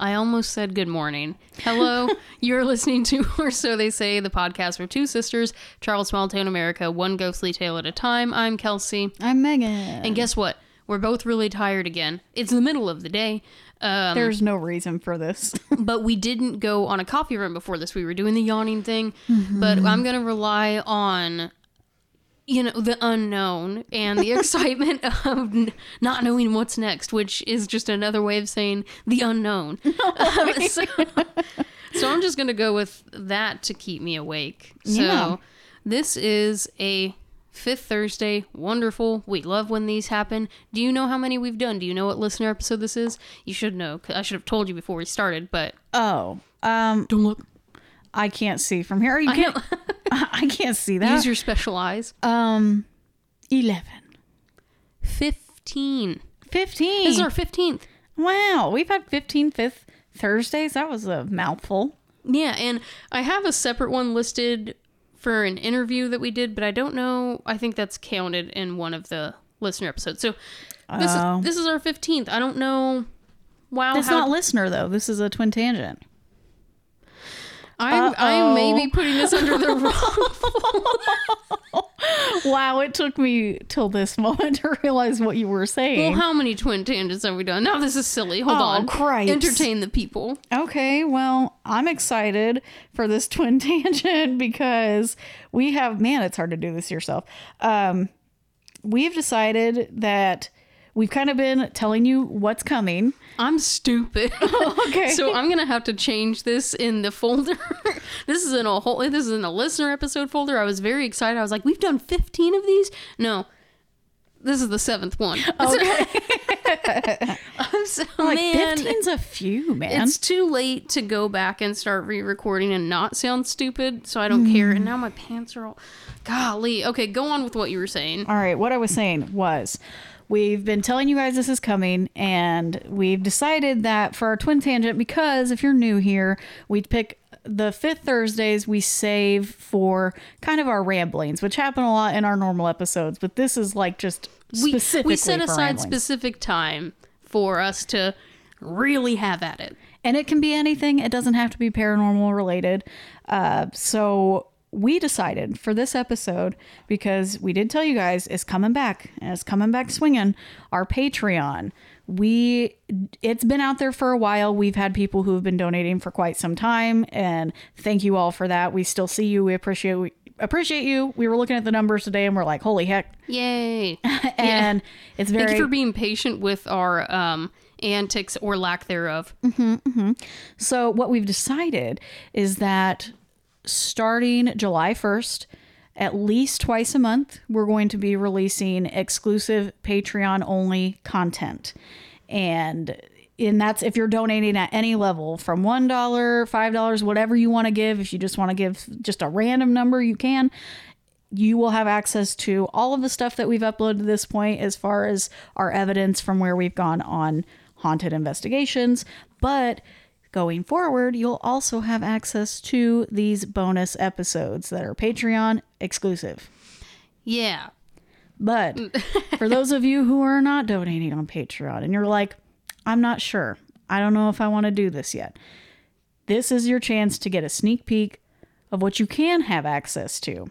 I almost said good morning. Hello, you're listening to Or So They Say, the podcast for two sisters, travel small town America, one ghostly tale at a time. I'm Kelsey. I'm Megan. And guess what? We're both really tired again. It's the middle of the day. Um, There's no reason for this. but we didn't go on a coffee run before this. We were doing the yawning thing. But I'm going to rely on, you know, the unknown and the excitement of n- not knowing what's next, which is just another way of saying the unknown. so, so I'm just going to go with that to keep me awake. So Yeah. this is a fifth Thursday. Wonderful. We love when these happen. Do you know how many we've done? Do you know what listener episode this is? You should know. 'cause I should have told you before we started, but oh, um, don't look. I can't see from here. You can't. I can't see that. Use your special eyes. um, eleven. 15. 15. This is our 15th. wow, we've had 15 fifth Thursdays. That was a mouthful. Yeah, and I have a separate one listed for an interview that we did, but I don't know. I think that's counted in one of the listener episodes. So this Oh. is this is our 15th. I don't know. Wow, It's not listener though. This is a twin tangent. I'm, I may be putting this under the wrong. Wow, it took me till this moment to realize what you were saying. Well, how many twin tangents have we done? Now this is silly. Hold on. Oh, on. Christ. Entertain the people. Okay, well, I'm excited for this twin tangent because we have man, it's hard to do this yourself. Um we've decided that we've kind of been telling you what's coming. I'm stupid. Okay. so I'm gonna have to change this in the folder. this is in a whole. This is in a listener episode folder. I was very excited. I was like, "We've done 15 of these." No, this is the seventh one. Okay. I'm so like man. 15's a few, man. It's too late to go back and start re-recording and not sound stupid, so I don't care. And now my pants are all, golly. Okay, go on with what you were saying. All right, what I was saying was we've been telling you guys this is coming and we've decided that for our twin tangent because if you're new here, we pick the fifth Thursdays we save for kind of our ramblings, which happen a lot in our normal episodes, but this is like just We we set aside specific time for us to really have at it. and it can be anything. It doesn't have to be paranormal related. Uh, so we decided for this episode because we did tell you guys it's coming back and it's coming back swinging our patreon. We it's been out there for a while. We've had people who have been donating for quite some time and thank you all for that. We still see you. We appreciate we appreciate you. We were looking at the numbers today and we're like holy heck. Yay! and it's very Thank you for being patient with our um, antics or lack thereof. So, what we've decided is that starting July 1st, at least twice a month, we're going to be releasing exclusive Patreon only content. And and that's if you're donating at any level from $1, $5, whatever you want to give. If you just want to give just a random number, you can. You will have access to all of the stuff that we've uploaded to this point as far as our evidence from where we've gone on haunted investigations. But going forward, you'll also have access to these bonus episodes that are Patreon exclusive. Yeah. But for those of you who are not donating on Patreon and you're like, I'm not sure, I don't know if I want to do this yet, this is your chance to get a sneak peek of what you can have access to.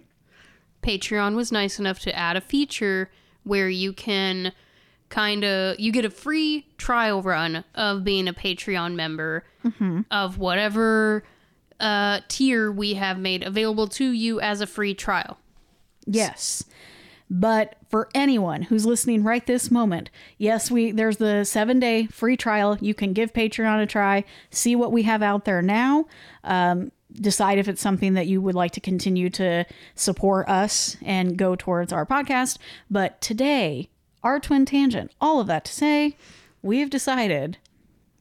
Patreon was nice enough to add a feature where you can kind of you get a free trial run of being a Patreon member of whatever uh, tier we have made available to you as a free trial. Yes. But for anyone who's listening right this moment, yes, we there's the 7-day free trial. You can give Patreon a try, see what we have out there now. Um, decide if it's something that you would like to continue to support us and go towards our podcast. But today, our twin tangent, all of that to say, we've decided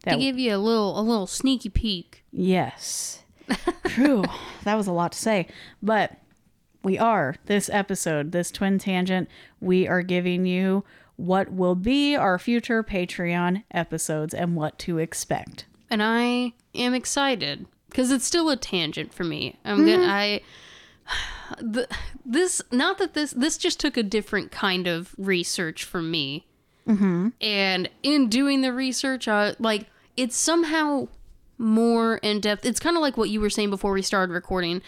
that To give you a little a little sneaky peek. Yes. True. that was a lot to say. But we are, this episode, this twin tangent, we are giving you what will be our future Patreon episodes and what to expect. and I am excited because it's still a tangent for me. I'm mm-hmm. gonna I the, this not that this this just took a different kind of research for me, mm-hmm. and in doing the research, I like it's somehow more in depth. It's kind of like what you were saying before we started recording.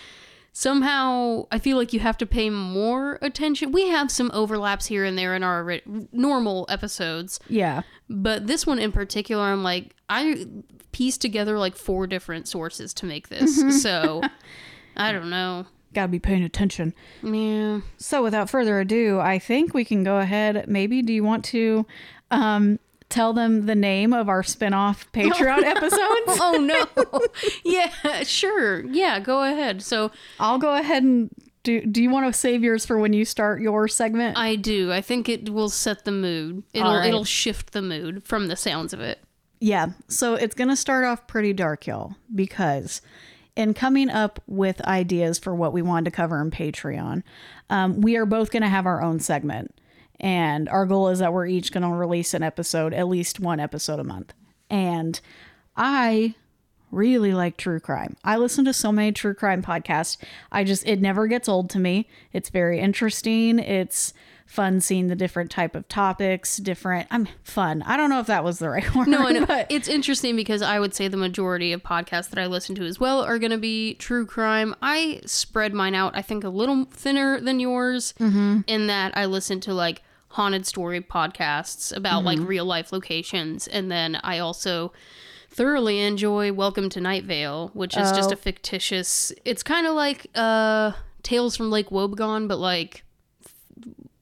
Somehow, I feel like you have to pay more attention. We have some overlaps here and there in our ri- normal episodes, Yeah. but this one in particular, I'm like, I pieced together like four different sources to make this. So, I don't know. Got to be paying attention. Yeah. So, without further ado, I think we can go ahead. Maybe, do you want to um, tell them the name of our spin off Patreon episodes? Oh, no. yeah, sure. Yeah, go ahead. So, I'll go ahead and do. Do you want to save yours for when you start your segment? I do. I think it will set the mood. It'll right. it'll shift the mood from the sounds of it. Yeah. So it's going to start off pretty dark, y'all, because in coming up with ideas for what we wanted to cover in Patreon, um, we are both going to have our own segment. And our goal is that we're each going to release an episode, at least one episode a month. And I really like true crime. I listen to so many true crime podcasts. I just, it never gets old to me. It's very interesting. It's fun seeing the different type of topics, different, I'm fun. I don't know if that was the right word. No, but It's interesting because I would say the majority of podcasts that I listen to as well are going to be true crime. I spread mine out, I think, a little thinner than yours in that I listen to like haunted story podcasts about like real life locations. And then I also thoroughly enjoy Welcome to Night Vale, which is just Oh. a fictitious, it's kind of like uh, Tales from Lake Wobegon, but like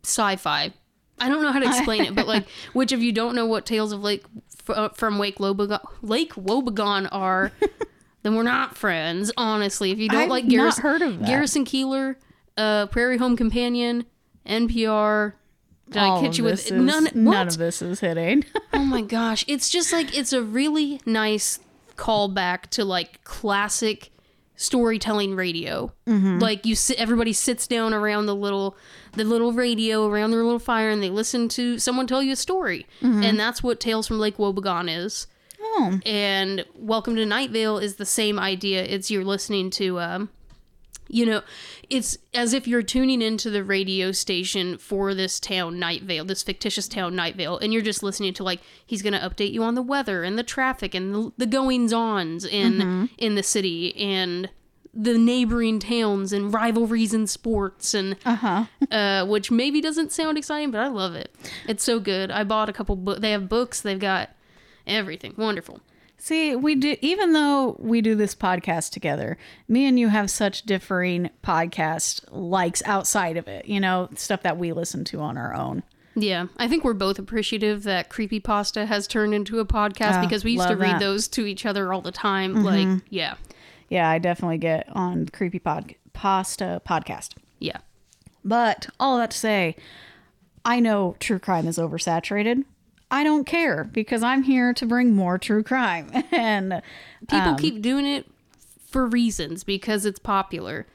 sci-fi. I don't know how to explain it, but like, which if you don't know what Tales of Lake f- from Wake Wobegon, Lake Wobegon are, then we're not friends. Honestly, if you don't I've like Garrison, heard of that. Garrison Keillor, uh, Prairie Home Companion, NPR. Did all I hit you with is- none? none of this is hitting. Oh my gosh, it's just like it's a really nice callback to like classic storytelling radio. Like you sit, everybody sits down around the little, the little radio around their little fire, and they listen to someone tell you a story, and that's what Tales from Lake Wobegon is. oh, And Welcome to Night Vale is the same idea. It's you're listening to, um, you know, it's as if you're tuning into the radio station for this town, Night Vale, this fictitious town, Night Vale, and you're just listening to like he's going to update you on the weather and the traffic and the, the goings ons in in the city and the neighboring towns and rivalries and sports and uh-huh. uh, which maybe doesn't sound exciting, but I love it. It's so good. I bought a couple books. They have books. They've got everything. Wonderful. See, we do even though we do this podcast together, me and you have such differing podcast likes outside of it, you know, stuff that we listen to on our own. Yeah, I think we're both appreciative that Creepypasta has turned into a podcast Ah, because we used to read that. Mm-hmm. those to each other all the time. Like, yeah, Yeah, I definitely get on creepy pod pasta podcast. yeah. But all that to say, I know true crime is oversaturated. I don't care because I'm here to bring more true crime. And People Um, keep doing it for reasons because it's popular.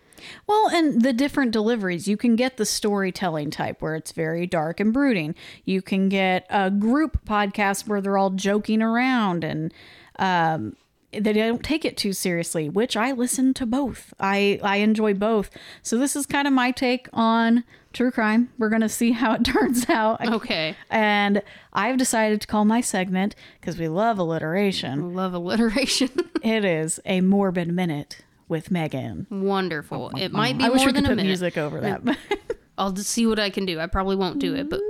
Well, and the different deliveries, you can get the storytelling type where it's very dark and brooding. You can get a group podcast where they're all joking around and um, they don't take it too seriously, which I listen to both. I, I enjoy both. So this is kind of my take on true crime. We're going to see how it turns out. Okay, And I've decided to call my segment because we love alliteration. love alliteration. It is a morbid minute with Megan. Wonderful. Oh, it might oh, be I wish more we than could a put minute. music over that. I'll just see what I can do. I probably won't do it, but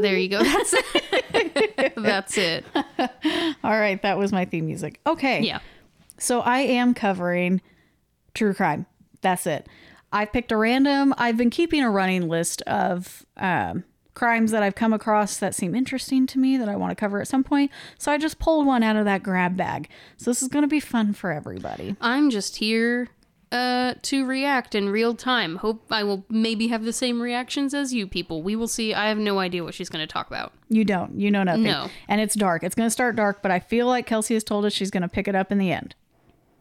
there you go. That's it. That's it. All right, that was my theme music. Okay. Yeah. So I am covering true crime. That's it. I picked a random. I've been keeping a running list of um, crimes that I've come across that seem interesting to me that I want to cover at some point. So I just pulled one out of that grab bag. So this is going to be fun for everybody. I'm just here uh, to react in real time. Hope I will maybe have the same reactions as you people. We will see. I have no idea what she's going to talk about. You don't. You know nothing. No. And it's dark. It's going to start dark, but I feel like Kelsey has told us she's going to pick it up in the end.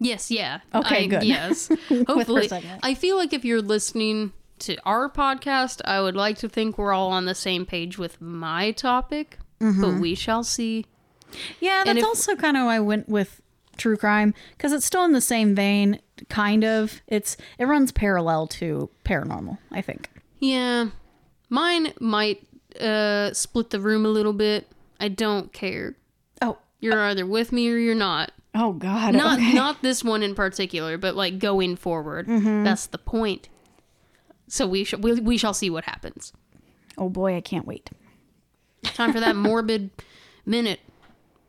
Yes, yeah. Okay, I- good. Yes. Hopefully. I feel like if you're listening to our podcast, I would like to think we're all on the same page with my topic, Mm-hmm. but we shall see. Yeah, that's if- also kind of why I went with true crime because it's still in the same vein, kind of. It's it runs parallel to paranormal, I think. Yeah. Mine might uh, split the room a little bit. I don't care. Oh, You're either with me or you're not. Oh God. Not okay. not this one in particular, but like going forward. Mm-hmm. That's the point. So we shall we, we shall see what happens. Oh boy, I can't wait. Time for that morbid minute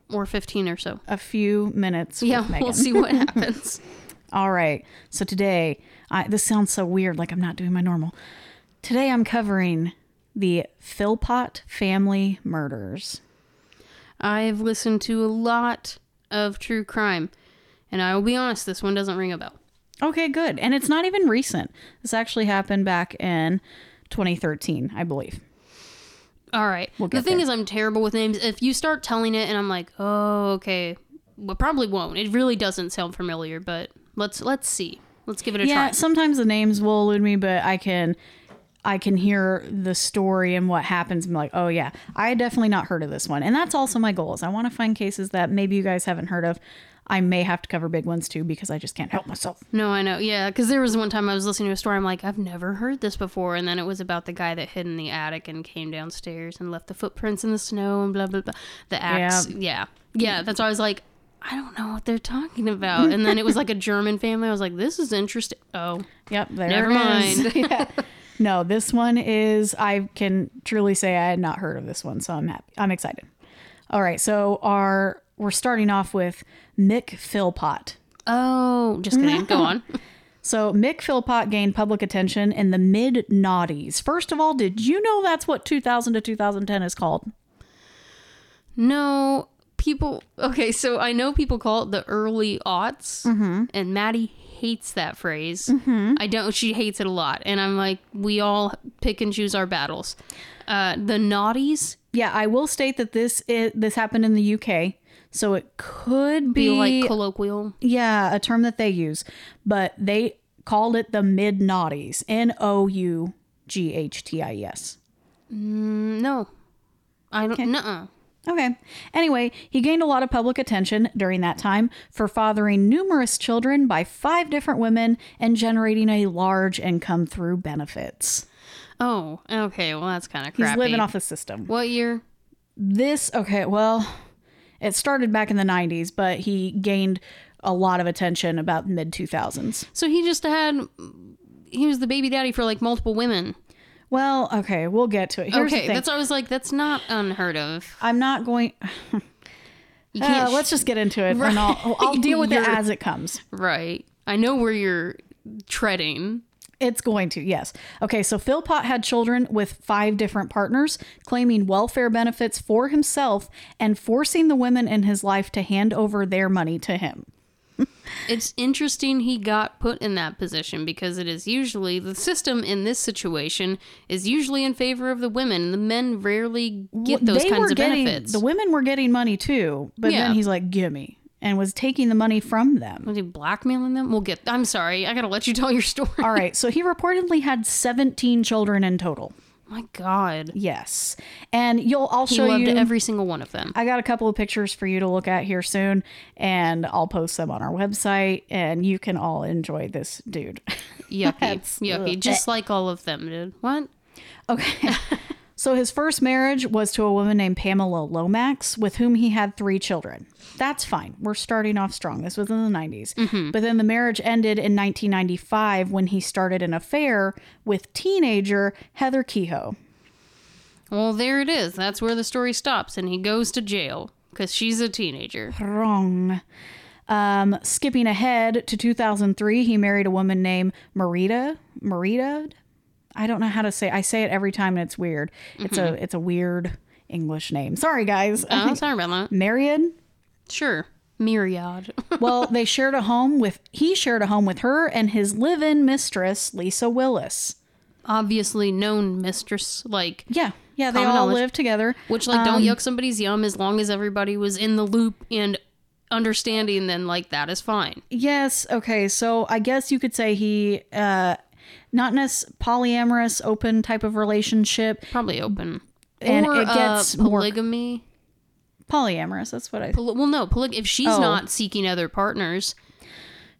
or 15 or so. A few minutes. Yeah, we'll see what happens. All right. So today, I, this sounds so weird, like I'm not doing my normal. Today, I'm covering the Philpott family murders. I've listened to a lot of true crime, and I will be honest, this one doesn't ring a bell. Okay, good. And it's not even recent. This actually happened back in 2013, I believe. All right. We'll the thing there. is, I'm terrible with names. If you start telling it, and I'm like, oh, okay, well, probably won't. It really doesn't sound familiar, but let's let's see. Let's give it a Yeah, try. sometimes the names will elude me, but I can I can hear the story and what happens and be like, oh yeah, I had definitely not heard of this one. And that's also my goal is I want to find cases that maybe you guys haven't heard of. I may have to cover big ones too because I just can't help myself. No, I know. Yeah, because there was one time I was listening to a story. I'm like, I've never heard this before, and then it was about the guy that hid in the attic and came downstairs and left the footprints in the snow and blah blah blah. The axe. Yeah, yeah. That's why I was like, I don't know what they're talking about. And then it was like a German family. I was like, this is interesting. Oh, Yep, there Never mind. yeah. No, this one is I can truly say I had not heard of this one, so I'm happy. I'm excited. All right, so our we're starting off with Mick Philpott. oh, just kidding. Go on. So Mick Philpott gained public attention in the mid noughties. First of all, did you know that's what 2000 to 2010 is called? No, people. Okay, so I know people call it the early aughts, mm-hmm. and Maddie hates that phrase. I don't. She hates it a lot, and I'm like, we all pick and choose our battles. Uh, the naughties Yeah, I will state that this it, this happened in the UK, so it could be be like colloquial. yeah a term that they use, but they called it the mid noughties. N O U G H T I E S. Mm, No, I don't. Nuh-uh. Okay. Anyway, he gained a lot of public attention during that time for fathering numerous children by five different women and generating a large income through benefits. Oh, okay. Well, that's kind of He's living off the system. What year? This, okay, well, it started back in the 90s, but he gained a lot of attention about mid 2000s. So he just had. He was the baby daddy for like multiple women. Well, okay, we'll get to it. Here's okay, that's I was like, that's not unheard of. I'm not going. You Uh, can't. let's just get into it, and I'll, I'll deal with it as it comes. right. I know where you're treading. It's going to, yes. Okay, so Philpott had children with five different partners, claiming welfare benefits for himself and forcing the women in his life to hand over their money to him. It's interesting he got put in that position because it is usually the system in this situation is usually in favor of the women. The men rarely get those they kinds were of getting, benefits. The women were getting money too, but Yeah. then he's like, gimme, and was taking the money from them. Was he blackmailing them? We'll get. I'm sorry. I gotta let you tell your story. All right, so he reportedly had 17 children in total. My God. Yes. And you'll, I'll He show loved you. every single one of them. I got a couple of pictures for you to look at here soon, and I'll post them on our website, and you can all enjoy this dude. Yucky. Yucky. Just like all of them dude. What? Okay. so his first marriage was to a woman named Pamela Lomax, with whom he had three children. That's fine. We're starting off strong. This was in the 90s. But then the marriage ended in 1995 when he started an affair with teenager Heather Kehoe. Well, there it is. That's where the story stops, and he goes to jail because she's a teenager. Wrong. Um, skipping ahead to 2003, he married a woman named Marita. Marita? I don't know how to say. I say it every time, and it's weird. It's a it's a weird English name. Sorry, guys. Oh, sorry about that. Marion. Sure. Myriad. Well, they shared a home with. He shared a home with her and his live-in mistress, Lisa Willis. Obviously known mistress, like Yeah, yeah. They all knowledge. lived together. which like don't yuck somebody's yum as long as everybody was in the loop and understanding then like that is fine. Yes. Okay. So I guess you could say he, uh, not nec- polyamorous, open type of relationship. Probably open. And or it gets uh, more- polygamy. Polyamorous. That's what I. Well, no, poly- if she's Oh. not seeking other partners,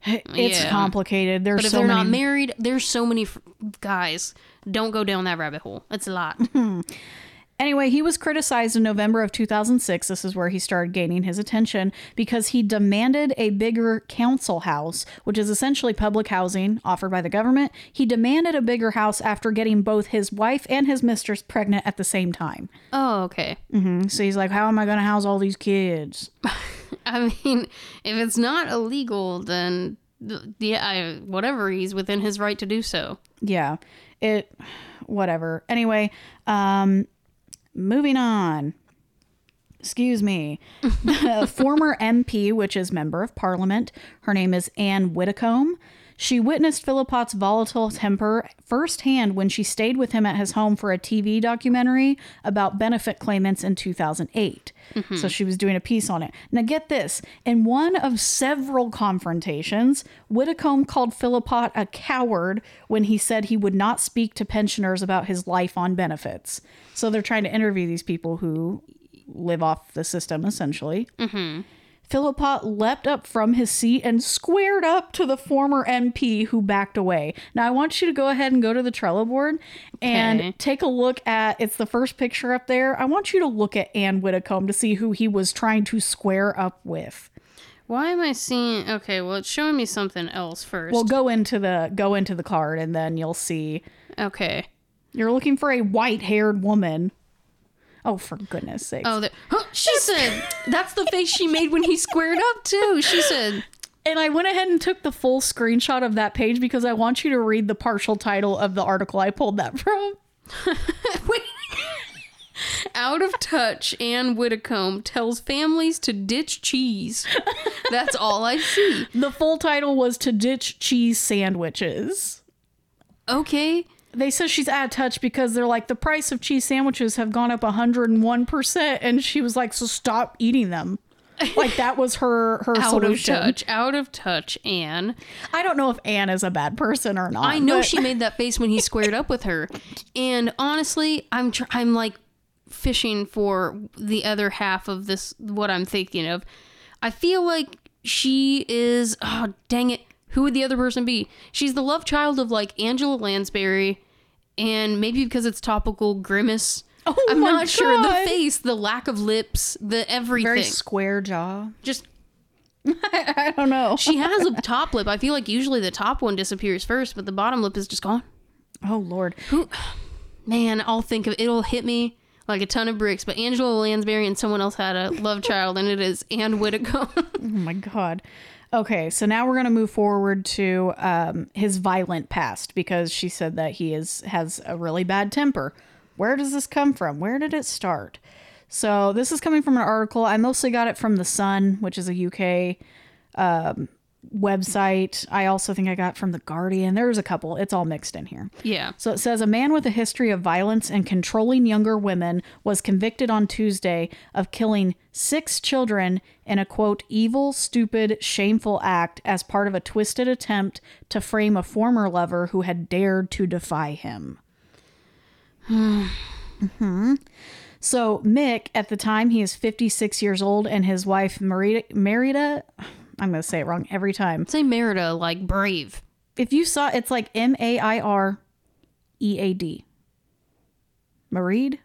It's yeah. complicated. There's but if so they're many. not married, there's so many f- guys. Don't go down that rabbit hole. It's a lot. Anyway, he was criticized in November of 2006. This is where he started gaining his attention because he demanded a bigger council house, which is essentially public housing offered by the government. He demanded a bigger house after getting both his wife and his mistress pregnant at the same time. Oh, okay. So he's like, How am I going to house all these kids? I mean, if it's not illegal, then th- yeah, I, whatever, he's within his right to do so. Yeah, it, whatever. Anyway, um, moving on. Excuse me. Former MP, which is member of parliament, her name is Ann Widdecombe. She witnessed Philpott's volatile temper firsthand when she stayed with him at his home for a TV documentary about benefit claimants in 2008. Mm-hmm. So she was doing a piece on it. Now, get this in one of several confrontations, Widdecombe called Philippot a coward when he said he would not speak to pensioners about his life on benefits. So they're trying to interview these people who live off the system essentially. Mm-hmm. Philpott leapt up from his seat and squared up to the former MP who backed away. Now I want you to go ahead and go to the Trello board and Okay. take a look at it's the first picture up there. I want you to look at Ann Widdecombe to see who he was trying to square up with. Why am I seeing? Okay, well, it's showing me something else first. Well, go into the go into the card and then you'll see okay. you're looking for a white-haired woman. Oh, for goodness sake. Oh. Huh, she said that's the face she made when he squared up too. She said, And I went ahead and took the full screenshot of that page because I want you to read the partial title of the article I pulled that from. "Wait." Out of touch, Ann Widdecombe tells families to ditch cheese. That's all I see. The full title was To Ditch Cheese Sandwiches. Okay. They said she's out of touch because they're like, the price of cheese sandwiches have gone up 101%. And she was like, so stop eating them. Like that was her her Out solution. of touch. Out of touch, Anne. I don't know if Anne is a bad person or not. I know but- she made that face when he squared up with her, and honestly, I'm tr- I'm like fishing for the other half of this. What I'm thinking of, I feel like she is. Oh dang it! Who would the other person be? She's the love child of like Angela Lansbury, and maybe because it's topical, Grimace. Oh I'm not sure. The face, the lack of lips, the everything. very square jaw. Just I don't know. she has a top lip. I feel like usually the top one disappears first, but the bottom lip is just gone. Oh Lord. Man, I'll think of it'll hit me like a ton of bricks. But Angela Lansbury and someone else had a love child, and it is Ann Widdecombe. Oh my god. Okay, so now we're gonna move forward to um, his violent past because she said that he is has a really bad temper. Where does this come from? Where did it start? So this is coming from an article. I mostly got it from the Sun, which is a UK um, website. I also think I got from the Guardian. There's a couple. It's all mixed in here. yeah. So it says a man with a history of violence and controlling younger women was convicted on Tuesday of killing six children in a quote, evil, stupid, shameful act as part of a twisted attempt to frame a former lover who had dared to defy him. Mhm. So Mick, at the time, he is 56 years old, and his wife, Marita, Merida, I'm going to say it wrong every time. Say Merida like brave. If you saw, it's like M A I R E A D. Mareed?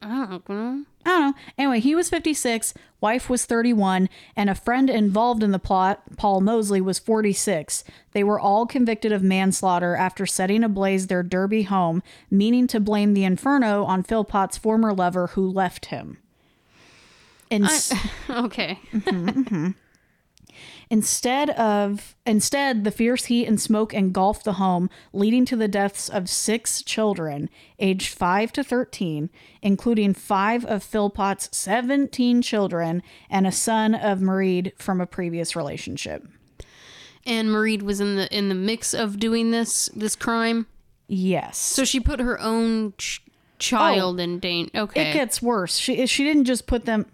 I don't know. I don't know. Anyway, he was 56, wife was 31, and a friend involved in the plot, Paul Mosley, was 46. They were all convicted of manslaughter after setting ablaze their Derby home, meaning to blame the inferno on Philpott's former lover who left him. In- Okay. Mm-hmm, mm-hmm. Instead of instead, the fierce heat and smoke engulfed the home, leading to the deaths of six children, aged five to thirteen, including five of Philpott's seventeen children and a son of Mairead from a previous relationship. And Mairead was in the in the mix of doing this this crime, Yes. so she put her own ch- child oh, in danger. Okay. It gets worse. She she didn't just put them.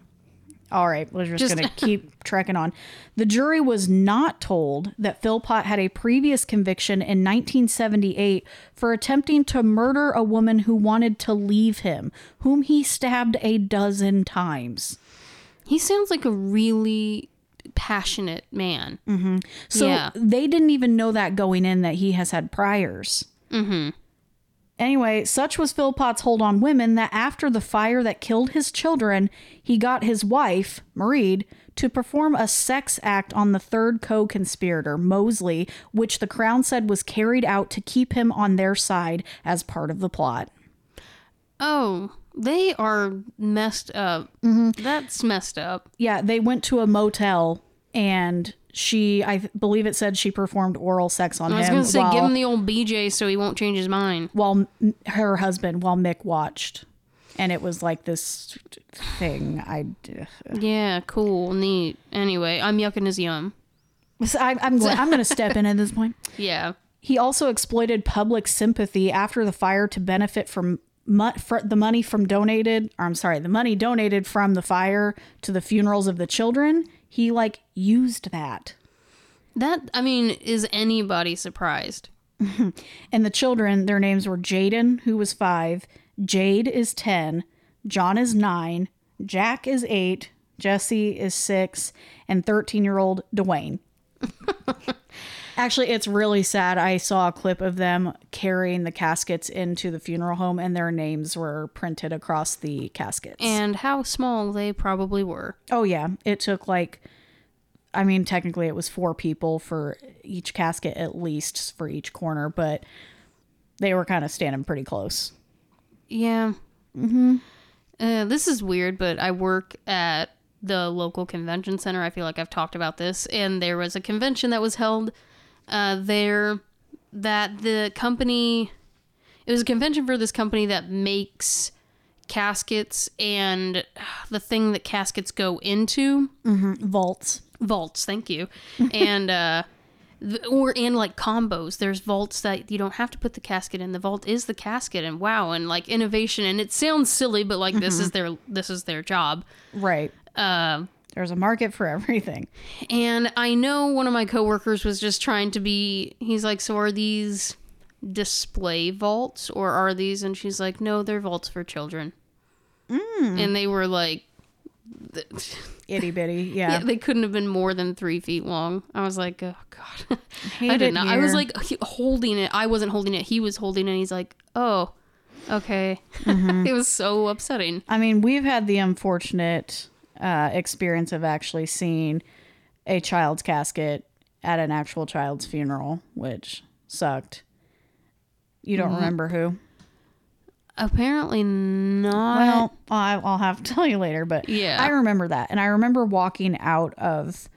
All right, we're just, Just- gonna keep trekking on. The jury was not told that Philpott had a previous conviction in 1978 for attempting to murder a woman who wanted to leave him, whom he stabbed a dozen times. he sounds like a really passionate man. Mm-hmm. So Yeah. they didn't even know that going in that he has had priors. Mm-hmm. Anyway, such was Philpott's hold on women that after the fire that killed his children, he got his wife, Mairead, to perform a sex act on the third co conspirator, Mosley, which the Crown said was carried out to keep him on their side as part of the plot. Oh, they are messed up. Mm-hmm. That's messed up. Yeah, they went to a motel and she, I believe it said she performed oral sex on him I was him. gonna say, while, give him the old BJ so he won't change his mind. while her husband, while Mick watched. And it was like this thing. I, Yeah, cool, neat. Anyway, I'm yucking his yum. So I, I'm going, I'm going to step in at this point. Yeah. He also exploited public sympathy after the fire to benefit from the money from donated. Or I'm sorry, the money donated from the fire to the funerals of the children. He like used that, That I mean, is anybody surprised? and the children, their names were Jayden, who was five, Jade is ten, John is nine, Jack is eight, Jesse is six, and 13 year old Duwayne. Actually, it's really sad. I saw a clip of them carrying the caskets into the funeral home, and their names were printed across the caskets. And how small they probably were. oh, yeah. It took like, I mean, technically it was four people for each casket, at least for each corner, but they were kind of standing pretty close. Yeah. Mm-hmm. Uh, this is weird, but I work at the local convention center. I feel like I've talked about this, and there was a convention that was held uh, there that the company. It was a convention for this company that makes caskets and the thing that caskets go into. Vaults. vaults thank you. And uh or in like combos. There's vaults that you don't have to put the casket in. The vault is the casket and wow and like innovation. And it sounds silly but like this is their this is their job. Right. uh, There's a market for everything. and i know one of my coworkers was just trying to be he's like so are these display vaults or are these and she's like no they're vaults for children and they were like Itty bitty. Yeah, Yeah. they couldn't have been more than three feet long. I was like, oh god, Hate I did not. I was like holding it. I wasn't holding it. He was holding it. He's like, oh, okay. Mm-hmm. it was so upsetting. I mean, we've had the unfortunate uh, experience of actually seeing a child's casket at an actual child's funeral, which sucked. You Mm-hmm. don't remember who? Apparently not. Well, I'll have to tell you later, but Yeah. I remember that. And I remember walking out of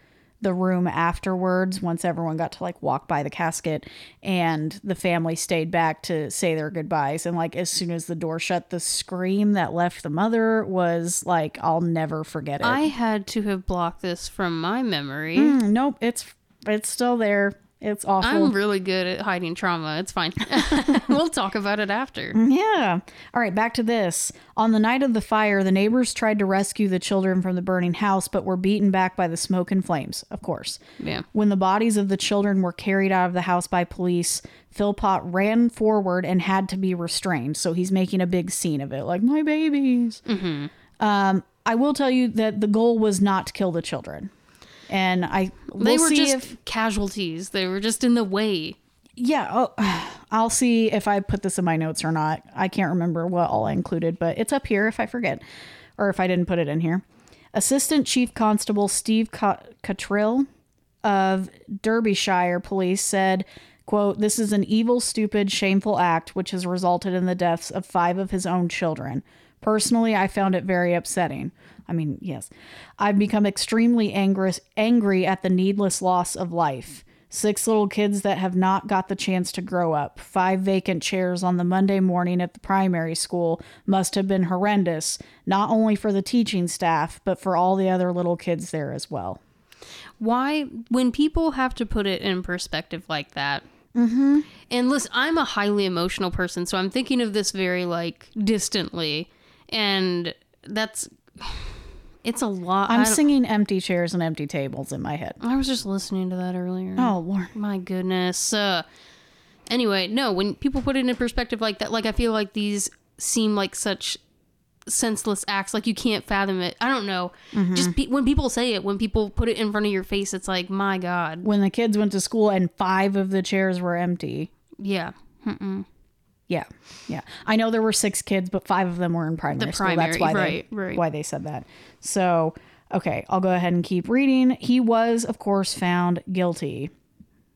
the room afterwards once everyone got to like walk by the casket and the family stayed back to say their goodbyes and like as soon as the door shut the scream that left the mother was like I'll never forget it. I had to have blocked this from my memory. Mm, nope, it's it's still there. It's awful. I'm really good at hiding trauma. It's fine. we'll talk about it after. Yeah. All right, back to this. On the night of the fire, the neighbors tried to rescue the children from the burning house, but were beaten back by the smoke and flames, of course. Yeah. When the bodies of the children were carried out of the house by police, Philpott ran forward and had to be restrained. So he's making a big scene of it, like, my babies. Um, I will tell you that the goal was not to kill the children. And I we'll They were see just if casualties. They were just in the way. yeah, oh, I'll see if I put this in my notes or not. I can't remember what all I included, but it's up here if I forget or if I didn't put it in here. Assistant Chief Constable Steve Ca- Cotterill of Derbyshire Police said, quote, "This is an evil, stupid, shameful act which has resulted in the deaths of 5 of his own children. Personally, I found it very upsetting. I mean, yes. I've become extremely angry angry at the needless loss of life." Six little kids that have not got the chance to grow up. Five vacant chairs on the Monday morning at the primary school must have been horrendous, not only for the teaching staff, but for all the other little kids there as well. why when people have to put it in perspective like that mm-hmm. and listen i'm a highly emotional person so i'm thinking of this very like distantly and that's it's a lot I'm singing empty chairs and empty tables in my head. I was just listening to that earlier Oh, Lord. my goodness uh anyway no when people put it in perspective like that like i feel like these seem like such senseless acts like you can't fathom it i don't know just pe- when people say it when people put it in front of your face it's like my god When the kids went to school and five of the chairs were empty. Yeah. Mm-mm. Yeah, yeah. I know there were six kids, but five of them were in primary The school. That's why right, they right. why they said that. So, okay, I'll go ahead and keep reading. He was, of course, found guilty.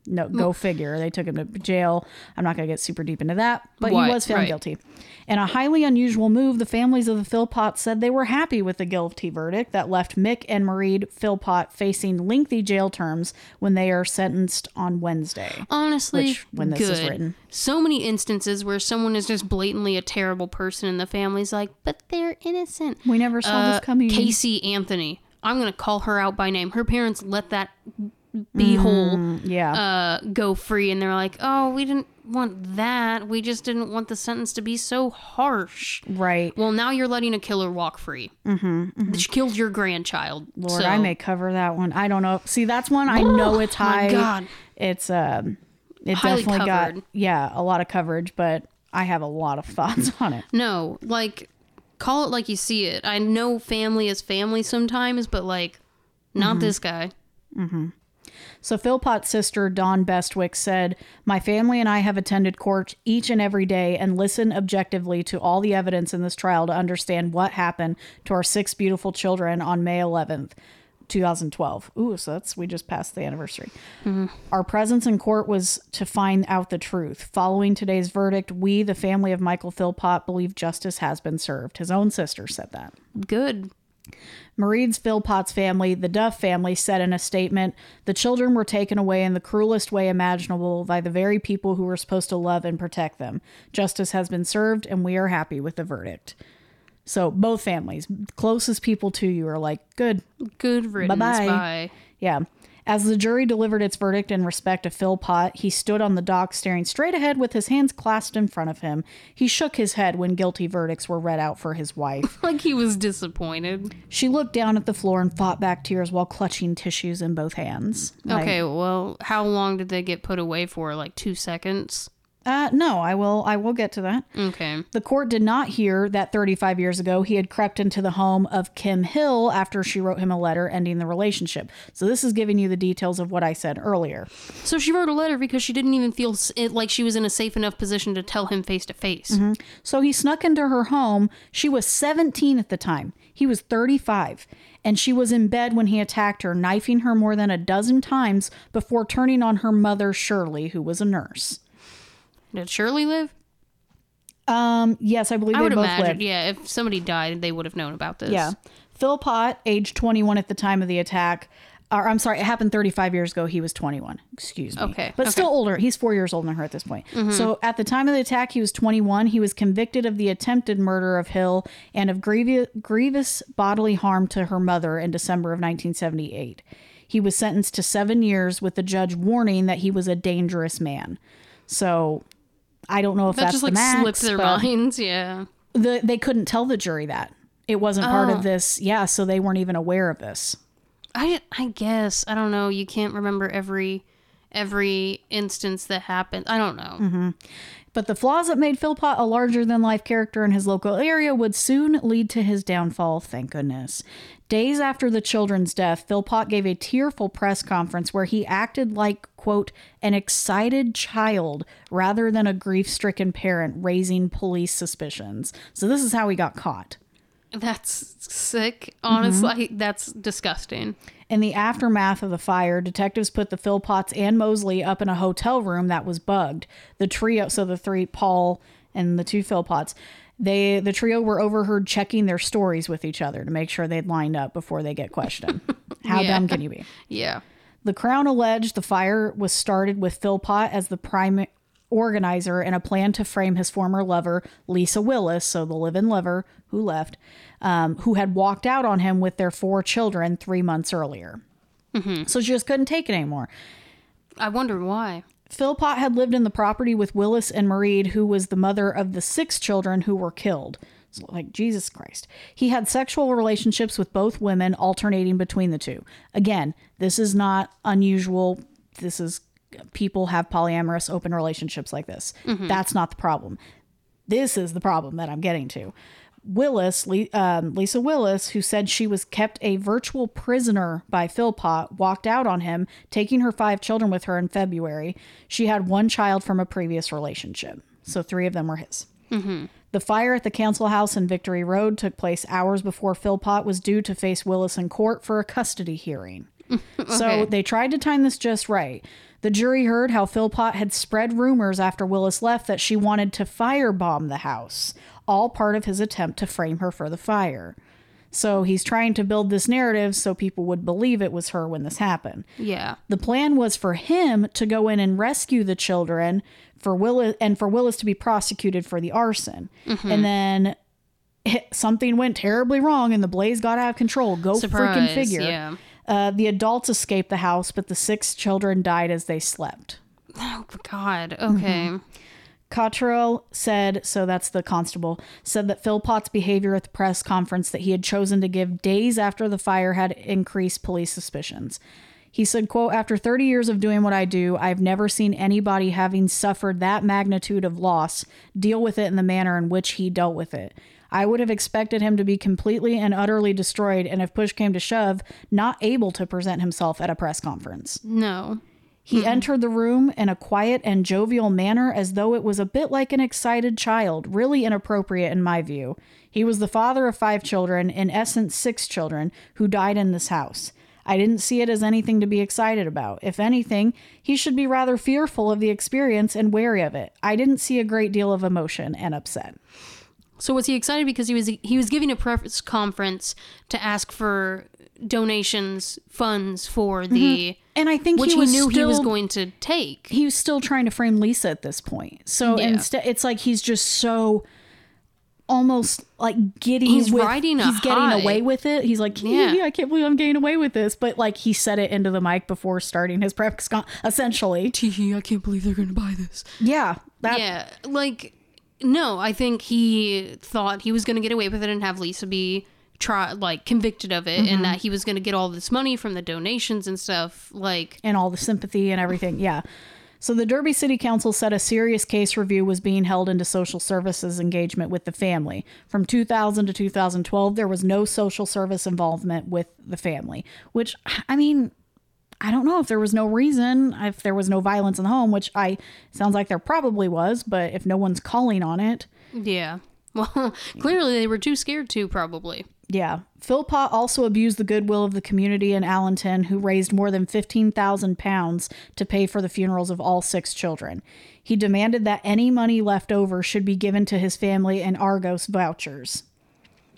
No, go figure. They took him to jail. I'm not going to get super deep into that, but Right, he was found right. guilty. In a highly unusual move, the families of the Philpotts said they were happy with the guilty verdict that left Mick and Marie Philpott facing lengthy jail terms when they are sentenced on Wednesday. Honestly, Which, when this good. is written. So many instances where someone is just blatantly a terrible person and the family's like, but they're innocent. We never saw Uh, this coming. Casey Anthony. I'm going to call her out by name. Her parents let that beehole yeah. uh, go free, and they're like, oh, we didn't want that. We just didn't want the sentence to be so harsh. right. Well, now you're letting a killer walk free. Mm-hmm, She killed your grandchild. Lord, so- I may cover that one. I don't know. See, that's one I know it's my high. God. It's um, it Highly definitely covered. got yeah a lot of coverage, but I have a lot of thoughts on it. No, like call it like you see it. I know family is family sometimes, but like not this guy. So Philpott's sister Dawn Bestwick said, "My family and I have attended court each and every day and listened objectively to all the evidence in this trial to understand what happened to our six beautiful children on May 11th." 2012. Ooh, so that's we just passed the anniversary. Mm-hmm. Our presence in court was to find out the truth. Following today's verdict, we, the family of Michael Philpott, believe justice has been served. His own sister said that. Good. Mairead's Philpott's family, the Duff family, said in a statement the children were taken away in the cruelest way imaginable by the very people who were supposed to love and protect them. Justice has been served, and we are happy with the verdict. So, both families, closest people to you, are like, good, Good riddance. Bye-bye. Bye. yeah. As the jury delivered its verdict in respect to Philpott, he stood on the dock staring straight ahead with his hands clasped in front of him. He shook his head when guilty verdicts were read out for his wife. Like he was disappointed. She looked down at the floor and fought back tears while clutching tissues in both hands. Like, Okay, well, how long did they get put away for? Like two seconds? Uh, no, I will. I will get to that. Okay. The court did not hear that 35 years ago he had crept into the home of Kim Hill after she wrote him a letter ending the relationship. So this is giving you the details of what I said earlier. So she wrote a letter because she didn't even feel like she was in a safe enough position to tell him face to face. So he snuck into her home. She was 17 at the time. He was 35. And she was in bed when he attacked her, knifing her more than a dozen times before turning on her mother, Shirley, who was a nurse. Did Shirley live? Um, yes, I believe I they would both imagine. lived. Yeah, if somebody died, they would have known about this. Yeah. Philpott, age 21 at the time of the attack. Or, I'm sorry, it happened 35 years ago. He was 21. Excuse me. Okay, But okay. still older. He's four years older than her at this point. So at the time of the attack, he was 21. He was convicted of the attempted murder of Hill and of grievous, grievous bodily harm to her mother in December of 1978. He was sentenced to seven years with the judge warning that he was a dangerous man. So I don't know if That that's just the like max, slipped their minds. Yeah. the they couldn't tell the jury that it wasn't part Oh. of this yeah so they weren't even aware of this I I guess I don't know. You can't remember every every instance that happened. I don't know. Mm-hmm. But the flaws that made philpott a larger than life character in his local area would soon lead to his downfall thank goodness. Days after the children's death philpott gave a tearful press conference where he acted like quote an excited child rather than a grief-stricken parent raising police suspicions. So this is how he got caught That's sick. Mm-hmm. Honestly, that's disgusting. In the aftermath of the fire, detectives put the Philpotts and Mosley up in a hotel room that was bugged. The trio, so the three, Paul and the two Philpotts, they the trio were overheard checking their stories with each other to make sure they'd lined up before they get questioned. How Yeah. dumb can you be? Yeah. The Crown alleged the fire was started with Philpott as the prime organizer in a plan to frame his former lover, Lisa Willis, so the live in lover who left, um, who had walked out on him with their four children three months earlier. So she just couldn't take it anymore. I wonder why. Philpott had lived in the property with Willis and Mairead, who was the mother of the six children who were killed. So, like, Jesus Christ. He had sexual relationships with both women, alternating between the two. Again, this is not unusual. This is people have polyamorous open relationships like this. That's not the problem. This is the problem that I'm getting to. Willis, Le- um, Lisa Willis, who said she was kept a virtual prisoner by Philpott, walked out on him, taking her five children with her in February. She had one child from a previous relationship. So three of them were his. The fire at the council house in Victory Road took place hours before Philpott was due to face Willis in court for a custody hearing. So they tried to time this just right. The jury heard how Philpott had spread rumors after Willis left that she wanted to firebomb the house, all part of his attempt to frame her for the fire. So he's trying to build this narrative so people would believe it was her when this happened. Yeah. The plan was for him to go in and rescue the children for Willis and for Willis to be prosecuted for the arson. Mm-hmm. And then it- something went terribly wrong and the blaze got out of control. Go freaking figure. Yeah. Uh, the adults escaped the house, but the six children died as they slept. Oh God. Okay. Mm-hmm. Cotterill said, so that's the constable, said that Philpott's behavior at the press conference that he had chosen to give days after the fire had increased police suspicions. He said, quote, after 30 years of doing what I do, I've never seen anybody having suffered that magnitude of loss deal with it in the manner in which he dealt with it. I would have expected him to be completely and utterly destroyed and if push came to shove, not able to present himself at a press conference. No. He entered the room in a quiet and jovial manner as though it was a bit like an excited child, really inappropriate in my view. He was the father of five children, in essence, six children, who died in this house. I didn't see it as anything to be excited about. If anything, he should be rather fearful of the experience and wary of it. I didn't see a great deal of emotion and upset. So was he excited because he was he was giving a press conference to ask for donations, funds for the mm-hmm. And I think which he, he, knew he was going to take. he was still trying to frame Lisa at this point. So Yeah. instead, it's like he's just so almost like giddy. He's with, riding He's getting high. away with it. He's like, Yeah. yeah. I can't believe I'm getting away with this. But like he said it into the mic before starting his press con- essentially. Tee, I can't believe they're going to buy this. Yeah, that yeah, like no, I think he thought he was going to get away with it and have Lisa be try like convicted of it, Mm-hmm. and that he was going to get all this money from the donations and stuff. Like, and all the sympathy and everything. Yeah. So the Derby City Council said a serious case review was being held into social services engagement with the family. From 2000 to 2012, there was no social service involvement with the family, which I mean, I don't know if there was no reason, if there was no violence in the home, which I sounds like there probably was, but if no one's calling on it, yeah. Well, clearly they were too scared to. Probably. Yeah. Philpott also abused the goodwill of the community in Allenton, who raised more than 15,000 pounds to pay for the funerals of all six children. He demanded that any money left over should be given to his family in Argos vouchers.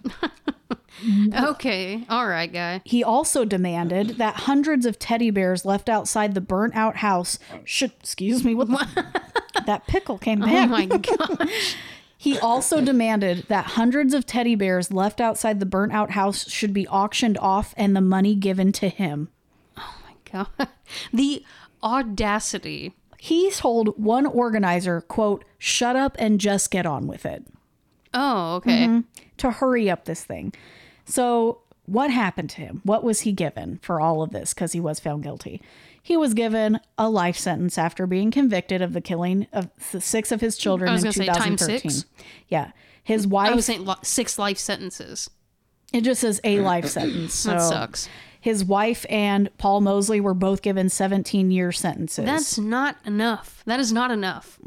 Okay. All right, guy. He also demanded that hundreds of teddy bears left outside the burnt out house should, excuse me, what that pickle came back. Oh my god. He also demanded that hundreds of teddy bears left outside the burnt out house should be auctioned off and the money given to him. Oh my God. The audacity. He told one organizer, quote, shut up and just get on with it, Oh, okay. Mm-hmm. To hurry up this thing. So, what happened to him? What was he given for all of this? Because he was found guilty. He was given a life sentence after being convicted of the killing of six of his children in gonna say times 2013. six. Yeah. His wife, I was saying li- six life sentences. it just says a life sentence. So That sucks. His wife and Paul Mosley were both given 17 year sentences. That's not enough. That is not enough.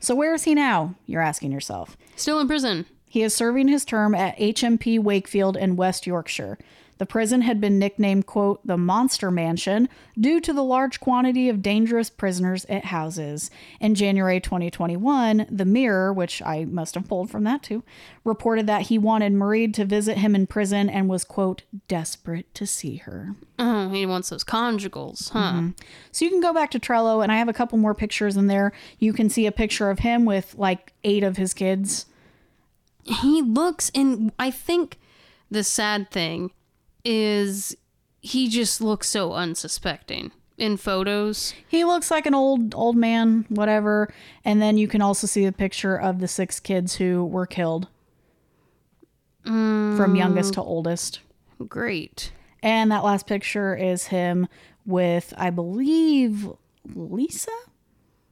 so, where is he now? You're asking yourself. Still in prison. He is serving his term at HMP Wakefield in West Yorkshire. The prison had been nicknamed, quote, the Monster Mansion due to the large quantity of dangerous prisoners it houses. In January 2021, The Mirror, which I must have pulled from that too, reported that he wanted Mairead to visit him in prison and was, quote, desperate to see her. Oh, he wants those conjugals, huh? Mm-hmm. So you can go back to Trello, and I have a couple more pictures in there. You can see a picture of him with like eight of his kids. He looks, and I think the sad thing is he just looks so unsuspecting in photos. He looks like an old old man, whatever. And then you can also see a picture of the six kids who were killed. From mm. youngest to oldest. Great. And that last picture is him with, I believe, Lisa,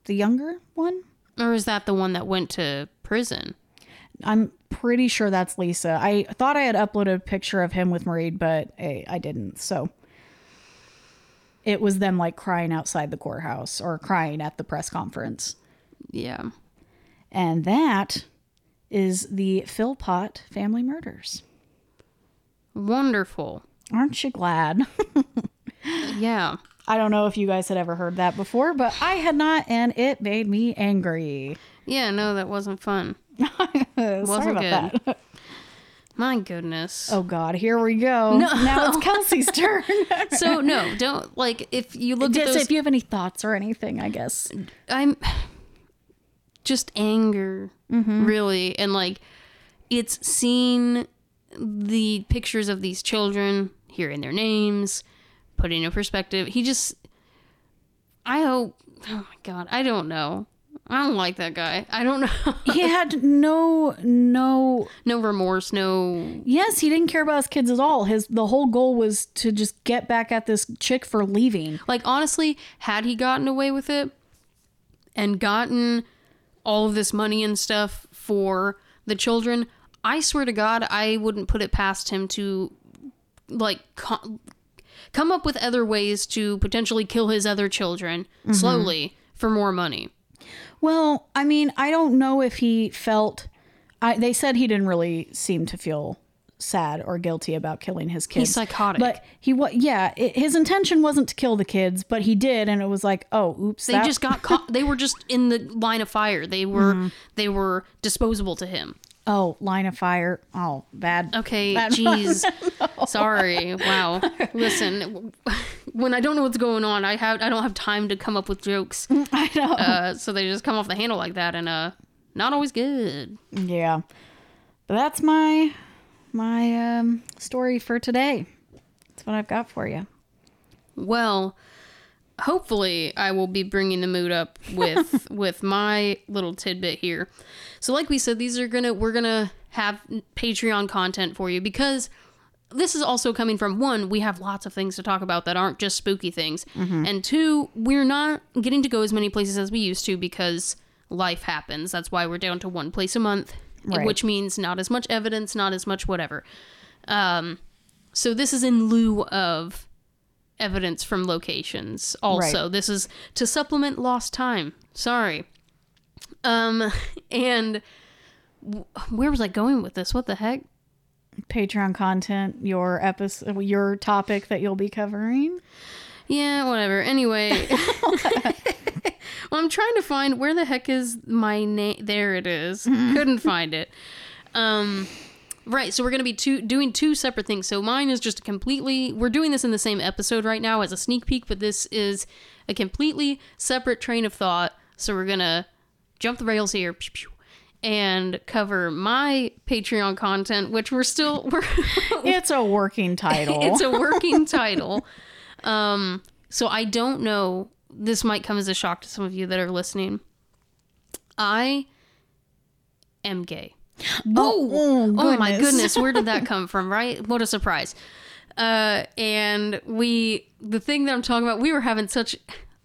the younger one. Or is that the one that went to prison? I'm pretty sure that's Lisa. I thought I had uploaded a picture of him with Mairead, but I, I didn't. So it was them like crying outside the courthouse or crying at the press conference. Yeah. And that is the Philpott family murders. Wonderful. Aren't you glad? Yeah. I don't know if you guys had ever heard that before, but I had not, and it made me angry. Yeah, no, that wasn't fun. Sorry about good. that. My goodness. Oh God, here we go. No. Now it's Kelsey's turn. So no, don't like if you look at those if you have any thoughts or anything, I guess. I'm just anger, mm-hmm. really, and like it's seen the pictures of these children, hearing their names, putting in perspective. He just, I hope. Oh my god, I don't know. I don't like that guy. I don't know. He had no, no. no remorse, no. Yes, he didn't care about his kids at all. His the whole goal was to just get back at this chick for leaving. Like honestly, had he gotten away with it and gotten all of this money and stuff for the children, I swear to God, I wouldn't put it past him to like co- come up with other ways to potentially kill his other children mm-hmm. slowly for more money. Well, I mean, I don't know if he felt. I, they said he didn't really seem to feel sad or guilty about killing his kids. He's psychotic. But he was, yeah, it, his intention wasn't to kill the kids, but he did, and it was like, oh, oops. They that- just got caught. They were just in the line of fire. They were mm-hmm. they were disposable to him. Oh, line of fire. Oh, bad. Okay, jeez. Sorry. Wow. Listen, when I don't know what's going on, I have I don't have time to come up with jokes. I know. Uh, so they just come off the handle like that, and uh, not always good. Yeah. But that's my my um story for today. That's what I've got for you. Well, hopefully I will be bringing the mood up with with my little tidbit here. So like we said these are going to we're going to have Patreon content for you because this is also coming from one we have lots of things to talk about that aren't just spooky things. And two, we're not getting to go as many places as we used to because life happens. That's why we're down to one place a month, Right. which means not as much evidence, not as much whatever. Um so this is in lieu of evidence from locations also. Right. this is to supplement lost time. Sorry. Um and w- where was i going with this? What the heck? Patreon content, your episode, your topic that you'll be covering. yeah whatever. Anyway. Well i'm trying to find where the heck is my name there it is. couldn't find it. Um Right, so we're going to be two, doing two separate things. So mine is just a completely. We're doing this in the same episode right now as a sneak peek, but this is a completely separate train of thought. So we're gonna jump the rails here, pew, pew, and cover my Patreon content, which we're still we're It's a working title. it's a working title. Um, so I don't know. This might come as a shock to some of you that are listening. I am gay. Oh, oh, Oh my goodness, where did that come from, right? What a surprise. Uh, and we, the thing that I'm talking about, we were having such,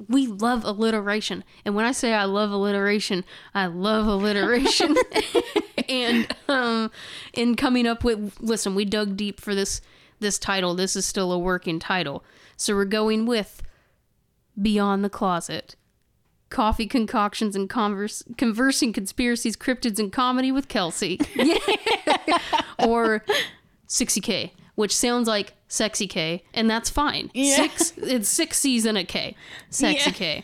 we love alliteration. And when I say I love alliteration, I love alliteration. and um, in coming up with, listen, we dug deep for this this title. This is still a working title, so we're going with Beyond the Closet. Coffee concoctions and converse, conversing conspiracies, cryptids, and comedy with Kelsey. or 60k, which sounds like sexy K, and that's fine. Six, it's six C's and a K, sexy K.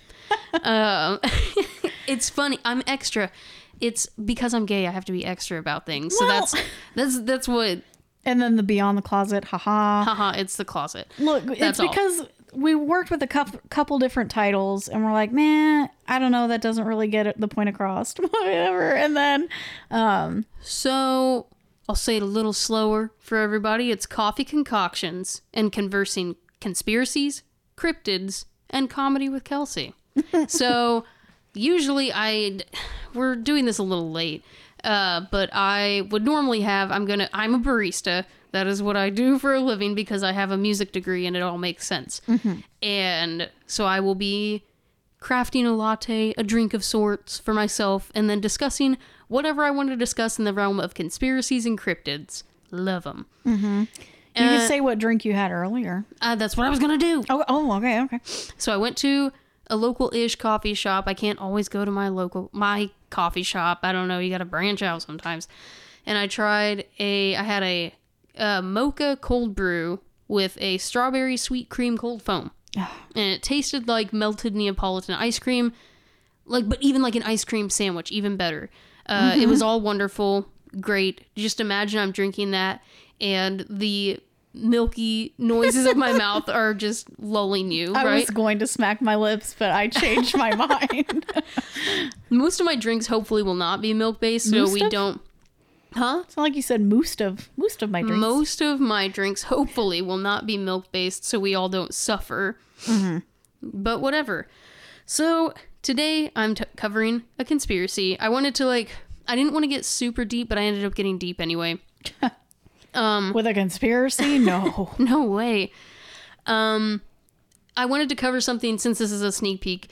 Um, it's funny. I'm extra. It's because I'm gay. I have to be extra about things. So Well- that's that's that's what. And then the Beyond the Closet, haha. Haha, it's the closet. Look, it's because all. We worked with a coup- couple different titles, and we're like, man, I don't know, that doesn't really get the point across, whatever. And then, um, So I'll say it a little slower for everybody. It's coffee concoctions and conversing conspiracies, cryptids, and comedy with Kelsey. so usually I we're doing this a little late. Uh, but I would normally have I'm gonna I'm a barista. That is what I do for a living because I have a music degree and it all makes sense. Mm-hmm. And so I will be crafting a latte, a drink of sorts for myself, and then discussing whatever I want to discuss in the realm of conspiracies and cryptids. Love them. Mm-hmm. you can uh, say what drink you had earlier. Uh, that's what I was gonna do. Oh, oh, okay, okay. So I went to a local-ish coffee shop. I can't always go to my local my coffee shop. I don't know. You got to branch out sometimes. And I tried a. I had a, a mocha cold brew with a strawberry sweet cream cold foam, and it tasted like melted Neapolitan ice cream, like but even like an ice cream sandwich, even better. Uh, It was all wonderful, great. Just imagine I'm drinking that, and the milky noises of my mouth are just lulling you, I right? was going to smack my lips, but I changed my mind. Most of my drinks hopefully will not be milk based, so Most we of? don't. Huh? it's not like you said most of most of my drinks. Most of my drinks hopefully will not be milk based, so we all don't suffer. Mm-hmm. But whatever. So today I'm t- covering a conspiracy. I wanted to like. I didn't want to get super deep, but I ended up getting deep anyway. um, With a conspiracy? No. No way. Um, I wanted to cover something since this is a sneak peek.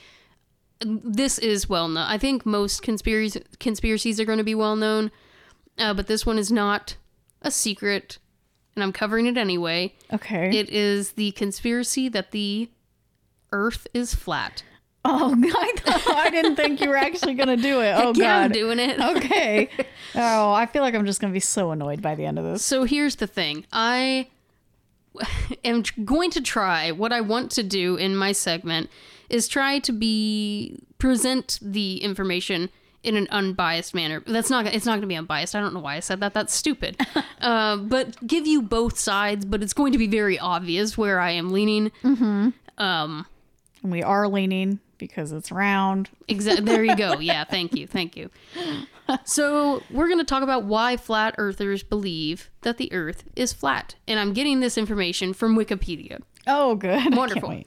This is well known. I think most conspiracies conspiracies are going to be well known, uh, but this one is not a secret, and I'm covering it anyway. Okay. It is the conspiracy that the Earth is flat. oh, I, thought- I didn't think you were actually going to do it. Oh, yeah, I'm God. doing it. Okay. Oh, I feel like I'm just going to be so annoyed by the end of this. So here's the thing. I am going to try what I want to do in my segment is try to be present the information in an unbiased manner. That's not it's not going to be unbiased. I don't know why I said that. That's stupid. uh, but give you both sides, but it's going to be very obvious where I am leaning. Um And we are leaning because it's round. Exactly. There you go. Yeah. Thank you. Thank you. So we're going to talk about why flat earthers believe that the Earth is flat, and I'm getting this information from Wikipedia. Oh, good. Wonderful.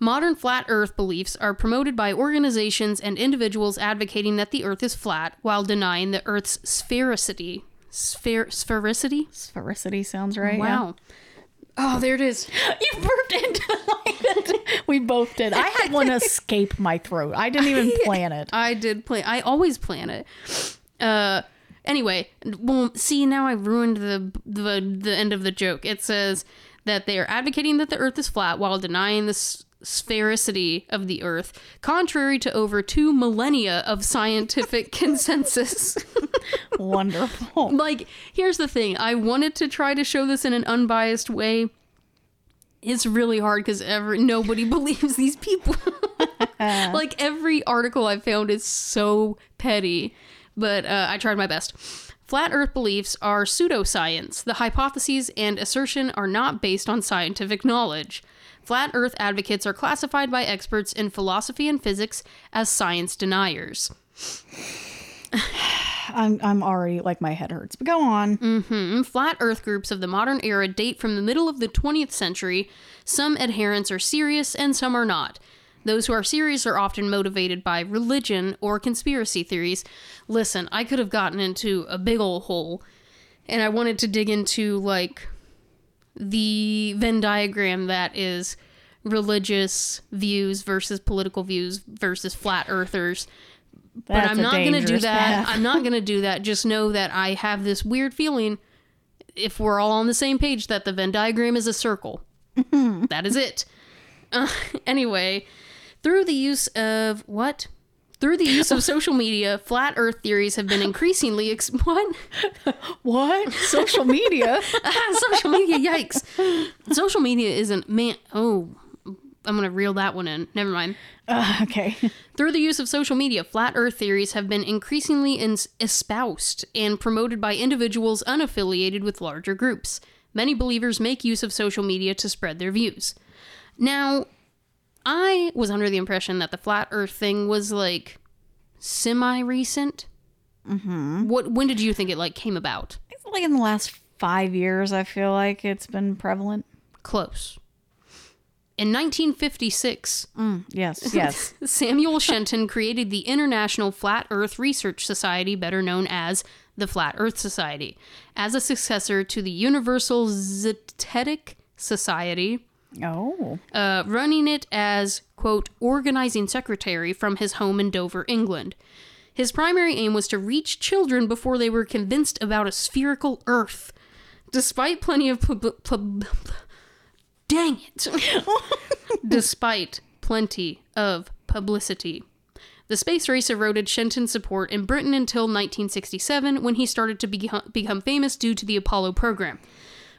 Wait. Modern flat Earth beliefs are promoted by organizations and individuals advocating that the Earth is flat while denying the Earth's sphericity. Spher- sphericity? Sphericity sounds right. Wow. Oh, there it is. You burped into the light. we both did. I had one escape my throat. I didn't even plan it. I did plan. I always plan it. Uh, anyway, well, see now I ruined the the the end of the joke. It says that they are advocating that the Earth is flat while denying the s- sphericity of the Earth, contrary to over two millennia of scientific consensus. Wonderful. like, here's the thing: I wanted to try to show this in an unbiased way. It's really hard because every nobody believes these people. like every article I found is so petty, but uh, I tried my best. Flat Earth beliefs are pseudoscience. The hypotheses and assertion are not based on scientific knowledge. Flat Earth advocates are classified by experts in philosophy and physics as science deniers. I'm I'm already like my head hurts. But go on. Mm, hmm. Flat Earth groups of the modern era date from the middle of the 20th century. Some adherents are serious and some are not. Those who are serious are often motivated by religion or conspiracy theories. Listen, I could have gotten into a big ol' hole, and I wanted to dig into, like, the Venn diagram that is religious views versus political views versus flat earthers but I'm not going to do that. path. I'm not going to do that. Just know that I have this weird feeling if we're all on the same page that the Venn diagram is a circle. that is it. Uh, anyway, through the use of what? Through the use of social media, flat earth theories have been increasingly ex- what? What? Social media? social media, yikes. Social media isn't man oh, I'm going to reel that one in. Never mind. Uh, okay. Through the use of social media, flat earth theories have been increasingly ins- espoused and promoted by individuals unaffiliated with larger groups. Many believers make use of social media to spread their views. Now, I was under the impression that the flat earth thing was like semi recent. Mm-hmm. What when did you think it like came about? It's like in the last five years, I feel like it's been prevalent. Close. In 1956, Yes, yes. Samuel Shenton created the International Flat Earth Research Society, better known as the Flat Earth Society, as a successor to the Universal Zetetic Society, oh. uh, running it as, quote, organizing secretary from his home in Dover, England. His primary aim was to reach children before they were convinced about a spherical Earth. Despite plenty of pub- pub- dang it, despite plenty of publicity. The space race eroded Shenton's support in Britain until 1967 when he started to be- become famous due to the Apollo program.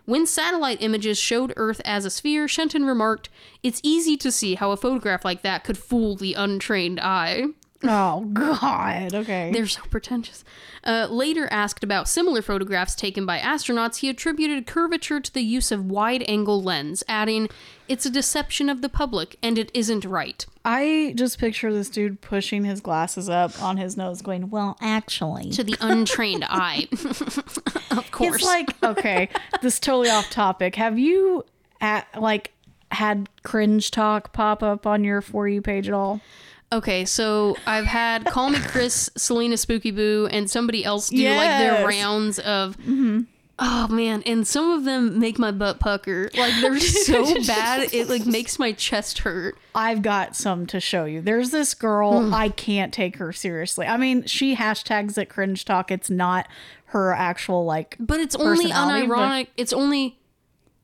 When satellite images showed Earth as a sphere, Shenton remarked, It's easy to see how a photograph like that could fool the untrained eye. Oh God. Okay. They're so pretentious. Uh, later asked about similar photographs taken by astronauts, he attributed curvature to the use of wide-angle lens, adding, "It's a deception of the public, and it isn't right." I just picture this dude pushing his glasses up on his nose, going, "Well, actually." To the untrained eye, of course. It's like okay, this is totally off topic. Have you at, like had cringe talk pop up on your for you page at all? Okay, so I've had Call Me Chris, Selena Spooky Boo, and somebody else do like their rounds of. Mm-hmm. Oh man, and some of them make my butt pucker. Like they're so bad, it like makes my chest hurt. I've got some to show you. There's this girl, mm. I can't take her seriously. I mean, she hashtags it cringe talk. It's not her actual like But it's only Personality, but- It's only,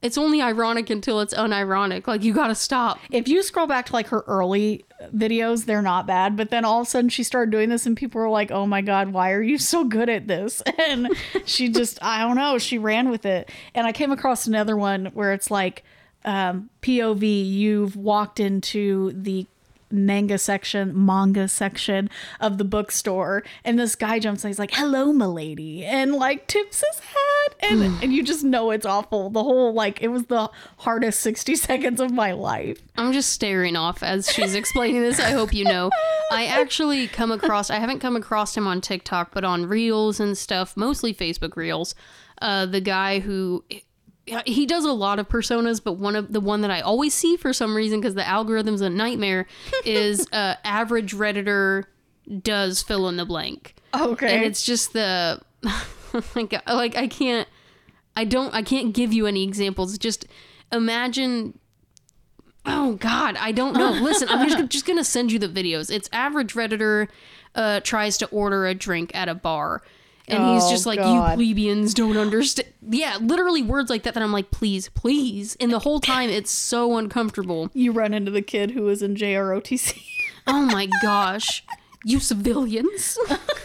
it's only ironic until it's unironic. Like you gotta stop. if you scroll back to like her early videos, they're not bad. But then all of a sudden she started doing this and people were like, oh my God, why are you so good at this? And she just, I don't know, she ran with it. And I came across another one where it's like, um, POV, you've walked into the manga section, manga section of the bookstore, and this guy jumps in, he's like, Hello, milady, and like tips his hat, and, and you just know it's awful. The whole like it was the hardest 60 seconds of my life. I'm just staring off as she's explaining this. I hope you know. I actually come across, I haven't come across him on TikTok, but on Reels and stuff, mostly Facebook Reels. Uh, the guy who. He does a lot of personas, but one of the one that I always see for some reason because the algorithm's a nightmare is uh, average redditor does fill in the blank. Okay. and it's just the like like I can't I don't I can't give you any examples. Just imagine Oh God, I don't know. Listen, I'm just just gonna send you the videos. It's average redditor uh, tries to order a drink at a bar, and he's Oh, just like, God. "You plebeians don't understand." Yeah, literally words like that. That I'm like, "Please, please," and the whole time it's so uncomfortable. you run into the kid who was in JROTC. Oh my gosh, you civilians!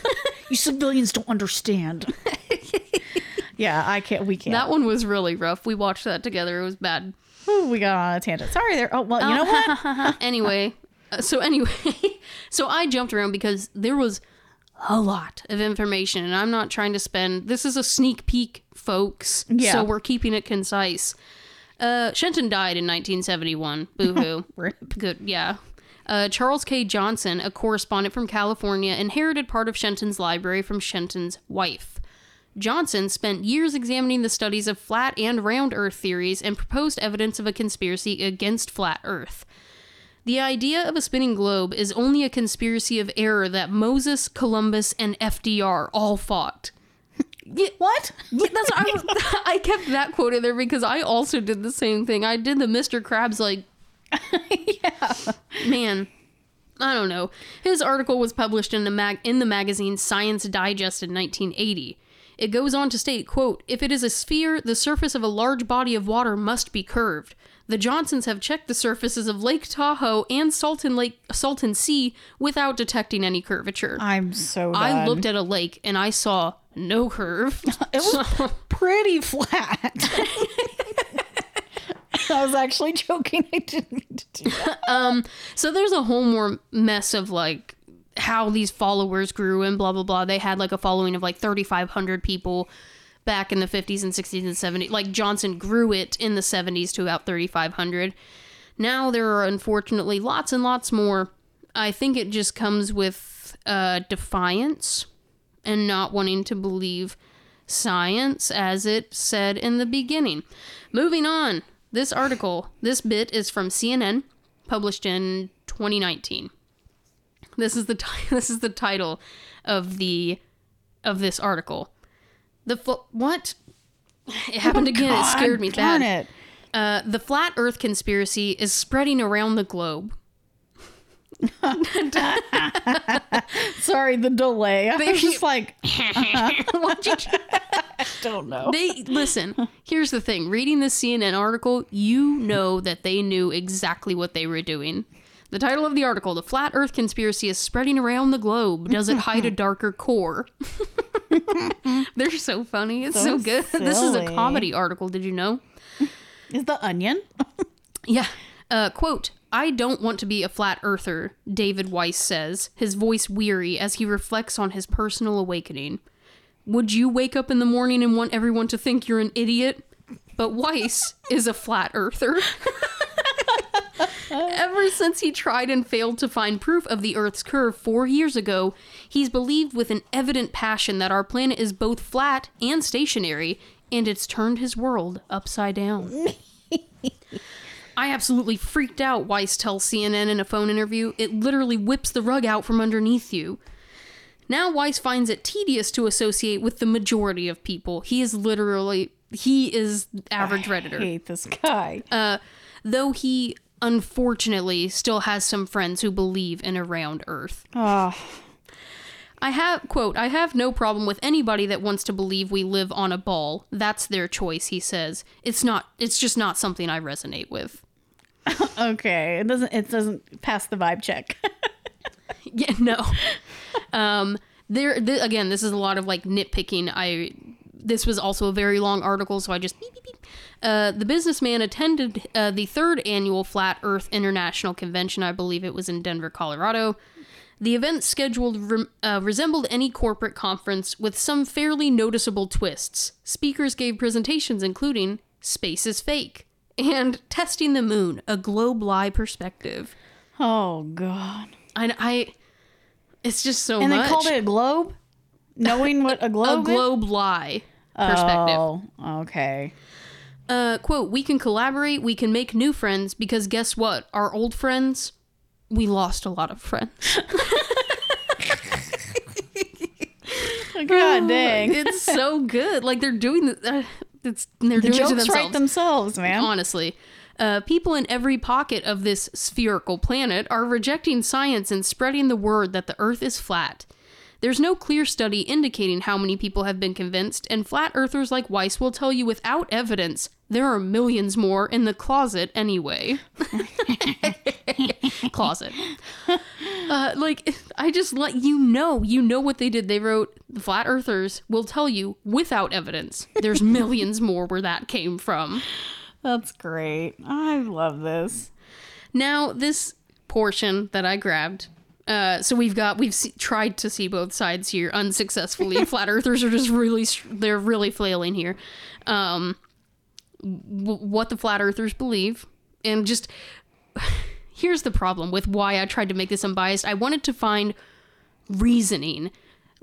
you civilians don't understand. yeah, I can't. We can't. That one was really rough. We watched that together. It was bad. Ooh, we got on a tangent. Sorry there. Oh well, you know what? anyway, uh, so anyway, so I jumped around because there was a lot of information, and I'm not trying to spend. This is a sneak peek, folks. Yeah. So we're keeping it concise. Uh, Shenton died in 1971. Boo hoo. Good. Yeah. Uh, Charles K. Johnson, a correspondent from California, inherited part of Shenton's library from Shenton's wife. Johnson spent years examining the studies of flat and round Earth theories and proposed evidence of a conspiracy against flat Earth. The idea of a spinning globe is only a conspiracy of error that Moses, Columbus, and FDR all fought. Yeah, What? yeah, that's I, was, I kept that quote in there because I also did the same thing. I did the Mr. Krabs like, yeah. man, I don't know. His article was published in the mag in the magazine Science Digest in 1980. It goes on to state, quote, if it is a sphere, the surface of a large body of water must be curved. The Johnsons have checked the surfaces of Lake Tahoe and Salton Lake Salton Sea without detecting any curvature. I'm so. Done. I looked at a lake and I saw no curve. It was pretty flat. I was actually joking. I didn't do that. Um, so there's a whole more mess of like how these followers grew and blah blah blah. They had like a following of like 3,500 people back in the 50s and 60s and 70s. Like Johnson grew it in the 70s to about 3,500. Now there are unfortunately lots and lots more. I think it just comes with uh, defiance and not wanting to believe science as it said in the beginning. Moving on. This article, this bit is from CNN, published in 2019. This is the ti- this is the title of the of this article. The fl- what? It happened again. it scared me Oh, God, bad. it. Uh, the flat Earth conspiracy is spreading around the globe. Sorry, the delay. I was just like, you don't know. they listen here's the thing reading this cnn article you know that they knew exactly what they were doing The title of the article The Flat Earth Conspiracy is Spreading Around the Globe. Does it hide a darker core? They're so funny. It's so, So good. This is a comedy article. Did you know? Is the onion? Yeah. Uh, quote, I don't want to be a flat earther, David Weiss says, his voice weary as he reflects on his personal awakening. Would you wake up in the morning and want everyone to think you're an idiot? But Weiss is a flat earther. Ever since he tried and failed to find proof of the Earth's curve four years ago, he's believed with an evident passion that our planet is both flat and stationary, and it's turned his world upside down. I absolutely freaked out, Weiss tells CNN in a phone interview. It literally whips the rug out from underneath you. Now Weiss finds it tedious to associate with the majority of people. He is literally he is average I redditor. hate this guy. Uh, though he unfortunately still has some friends who believe in a round earth. oh, I have quote, I have no problem with anybody that wants to believe we live on a ball. That's their choice, he says. It's not it's just not something I resonate with. okay. It doesn't. It doesn't pass the vibe check. Yeah, no. um, there th- again, this is a lot of like nitpicking. I this was also a very long article, so I just beep beep beep. Uh, the businessman attended uh, the third annual Flat Earth International Convention. I believe it was in Denver, Colorado. The event scheduled re- uh, resembled any corporate conference with some fairly noticeable twists. Speakers gave presentations including "Space is fake" and "Testing the Moon: A Globe Lie Perspective." oh God. I, I it's just so And much. they called it a globe. Knowing what a a globe is? globe lie perspective. Oh, okay. Uh, quote, we can collaborate, we can make new friends because guess what? Our old friends, we lost a lot of friends. God dang. it's so good. Like they're doing the, uh, it's they're The doing it jokes themselves. write themselves, man. Honestly. Uh, people in every pocket of this spherical planet are rejecting science and spreading the word that the Earth is flat. There's no clear study indicating how many people have been convinced, and flat earthers like Weiss will tell you without evidence there are millions more in the closet anyway. closet. Uh, like, I just let you know. You know what they did. They wrote, the flat earthers will tell you without evidence. There's millions more where that came from. That's great. I love this. Now, this portion that I grabbed. Uh, so we've got we've se- tried to see both sides here unsuccessfully. Flat Earthers are just really they're really flailing here. Um, w- what the Flat Earthers believe, and just here's the problem with why I tried to make this unbiased. I wanted to find reasoning,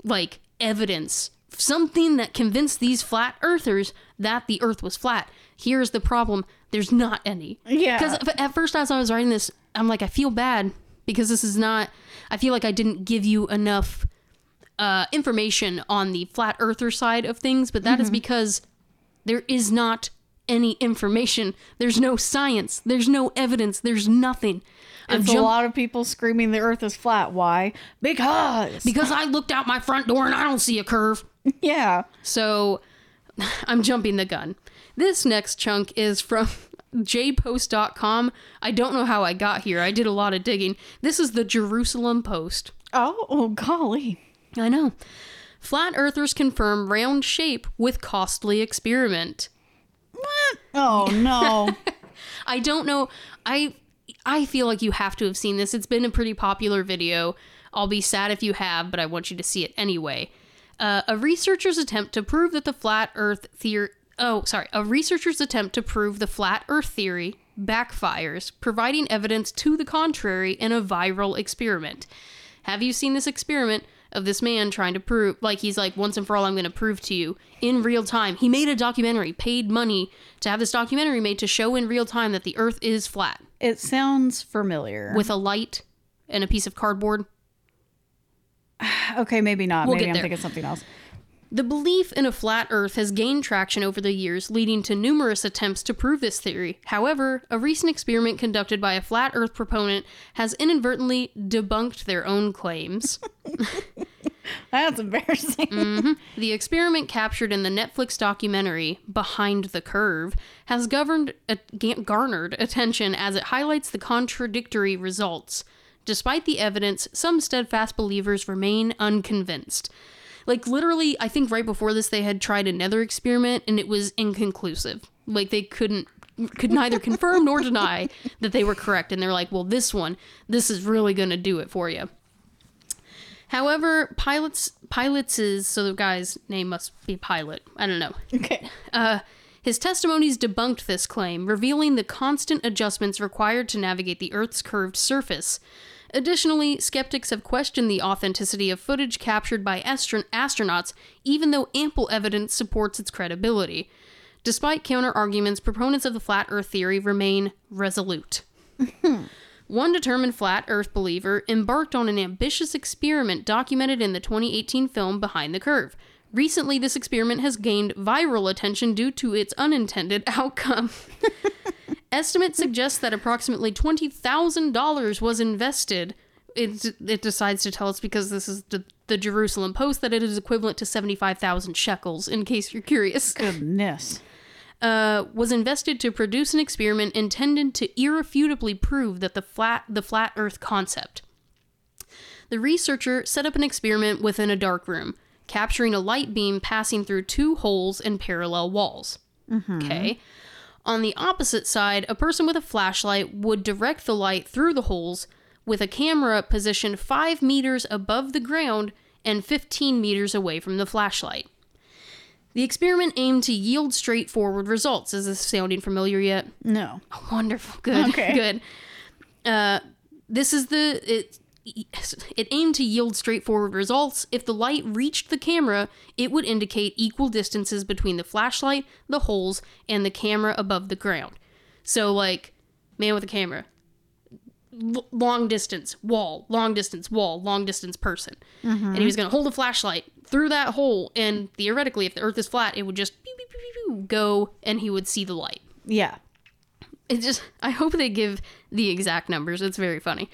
like evidence, something that convinced these flat earthers that the earth was flat. Here's the problem there's not any. Yeah. Because at first, as I was writing this, I'm like, I feel bad because this is not, I feel like I didn't give you enough uh, information on the flat earther side of things, but that is because there is not any information. There's no science. There's no evidence. There's nothing. I'm It's a lot of people screaming the earth is flat. Why? Because. because I looked out my front door and I don't see a curve. yeah. So I'm jumping the gun. This next chunk is from jpost.com. I don't know how I got here. I did a lot of digging. This is the Jerusalem Post. Oh, oh golly. I know. Flat earthers confirm round shape with costly experiment. What? Oh no. I don't know. I I feel like you have to have seen this. It's been a pretty popular video. I'll be sad if you have, but I want you to see it anyway. Uh, a researcher's attempt to prove that the flat Earth theory. Oh, sorry. A researcher's attempt to prove the flat Earth theory backfires, providing evidence to the contrary in a viral experiment. Have you seen this experiment of this man trying to prove, like, he's like, once and for all, I'm going to prove to you in real time? He made a documentary, paid money to have this documentary made to show in real time that the earth is flat it sounds familiar. with a light and a piece of cardboard. okay, maybe not. We'll maybe I'm there. thinking something else. The belief in a flat Earth has gained traction over the years, leading to numerous attempts to prove this theory. However, a recent experiment conducted by a flat Earth proponent has inadvertently debunked their own claims. That's embarrassing. The experiment captured in the Netflix documentary Behind the Curve has governed, uh, garnered attention as it highlights the contradictory results. Despite the evidence, some steadfast believers remain unconvinced. Like, literally, I think right before this, they had tried another experiment and it was inconclusive. Like, they couldn't, could neither confirm nor deny that they were correct. And they're like, well, this one, this is really going to do it for you. However, pilots pilots is so the guy's name must be Pilot. I don't know. Okay. Uh, his testimonies debunked this claim, revealing the constant adjustments required to navigate the Earth's curved surface. Additionally, skeptics have questioned the authenticity of footage captured by astron- astronauts, even though ample evidence supports its credibility. Despite counter arguments, proponents of the flat Earth theory remain resolute. One determined flat Earth believer embarked on an ambitious experiment documented in the 2018 film Behind the Curve. Recently, this experiment has gained viral attention due to its unintended outcome. Estimates suggest that approximately $20,000 was invested. It, it decides to tell us because this is the, the Jerusalem Post that it is equivalent to 75,000 shekels, in case you're curious Goodness. uh, was invested to produce an experiment intended to irrefutably prove that the flat the flat Earth concept. The researcher set up an experiment within a dark room, capturing a light beam passing through two holes in parallel walls. Okay. On the opposite side, a person with a flashlight would direct the light through the holes with a camera positioned 5 meters above the ground and 15 meters away from the flashlight. The experiment aimed to yield straightforward results. Is this sounding familiar yet? No. Wonderful. Good. Okay. Good. Uh, this is the it. It aimed to yield straightforward results. If the light reached the camera, it would indicate equal distances between the flashlight, the holes, and the camera above the ground. So, like, man with a camera, l- long distance wall, long distance wall, long distance person, and he was going to hold a flashlight through that hole, and theoretically, if the Earth is flat, it would just pew, pew, pew, pew, pew, go, and he would see the light Yeah. it just I hope they give the exact numbers. It's very funny.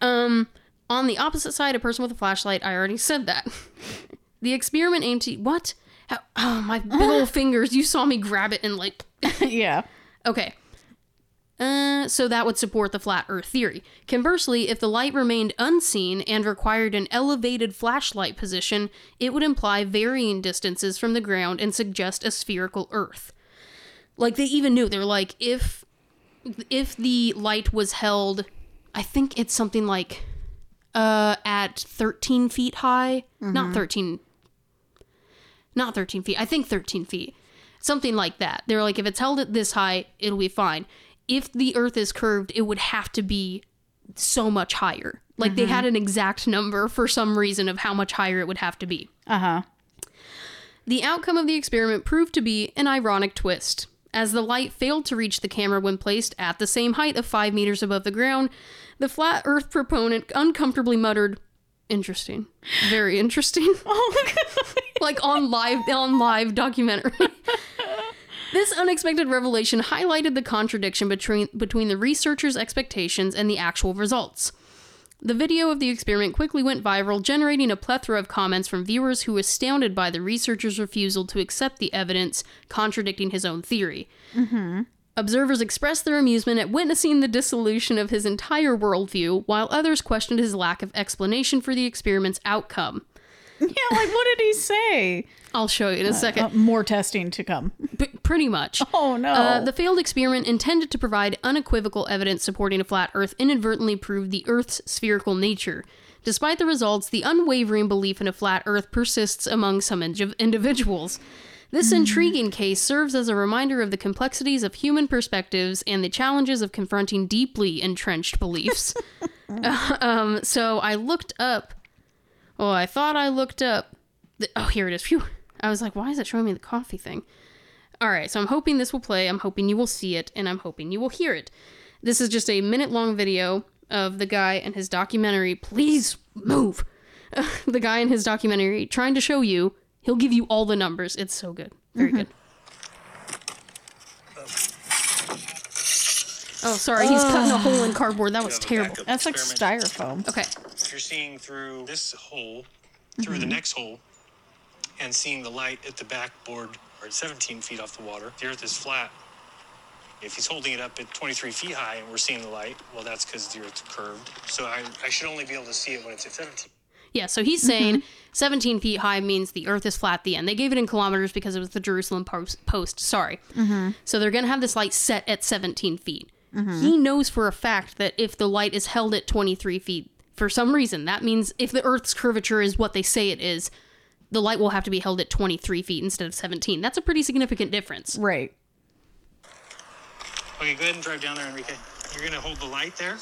Um on the opposite side, a person with a flashlight, I already said that. the experiment aimed to what? How, oh, my big old fingers. You saw me grab it and like yeah. Okay. Uh, so that would support the flat Earth theory. Conversely, if the light remained unseen and required an elevated flashlight position, it would imply varying distances from the ground and suggest a spherical Earth. Like they even knew they're like if if the light was held, I think it's something like uh at 13 feet high, not 13 not 13 feet. I think 13 feet. Something like that. They're like, if it's held at this high, it'll be fine. If the earth is curved, it would have to be so much higher. Like they had an exact number for some reason of how much higher it would have to be. Uh huh. The outcome of the experiment proved to be an ironic twist. As the light failed to reach the camera when placed at the same height of 5 meters above the ground, the flat earth proponent uncomfortably muttered, Interesting. Very interesting. oh, like on live on live documentary. this unexpected revelation highlighted the contradiction between between the researchers' expectations and the actual results. The video of the experiment quickly went viral, generating a plethora of comments from viewers who were astounded by the researcher's refusal to accept the evidence contradicting his own theory. Mm-hmm. Observers expressed their amusement at witnessing the dissolution of his entire worldview, while others questioned his lack of explanation for the experiment's outcome. Yeah, like what did he say? I'll show you in a second. Uh, more testing to come. P- pretty much. Oh no. Uh, the failed experiment intended to provide unequivocal evidence supporting a flat Earth inadvertently proved the Earth's spherical nature. Despite the results, the unwavering belief in a flat Earth persists among some indi- individuals. This intriguing case serves as a reminder of the complexities of human perspectives and the challenges of confronting deeply entrenched beliefs. um, so I looked up. Oh, I thought I looked up. The, oh, here it is. Phew. I was like, why is it showing me the coffee thing? All right, so I'm hoping this will play. I'm hoping you will see it, and I'm hoping you will hear it. This is just a minute long video of the guy and his documentary. Please move. the guy in his documentary trying to show you. He'll give you all the numbers. It's so good. Very mm-hmm. good. Oh, sorry. He's oh. cutting a hole in cardboard. That was Yeah, terrible. backup That's like styrofoam. Okay. If you're seeing through this hole, through the mm-hmm. next hole and seeing the light at the backboard or at 17 feet off the water. The Earth is flat. If he's holding it up at 23 feet high and we're seeing the light, well, that's because the Earth's curved. So I, I should only be able to see it when it's at 17. Yeah, so he's mm-hmm. saying 17 feet high means the Earth is flat at the end. They gave it in kilometers because it was the Jerusalem post. post sorry. Mm-hmm. So they're going to have this light set at 17 feet. Mm-hmm. He knows for a fact that if the light is held at 23 feet for some reason, that means if the Earth's curvature is what they say it is, the light will have to be held at 23 feet instead of 17. That's a pretty significant difference. Right. Okay, go ahead and drive down there, Enrique. You're going to hold the light there.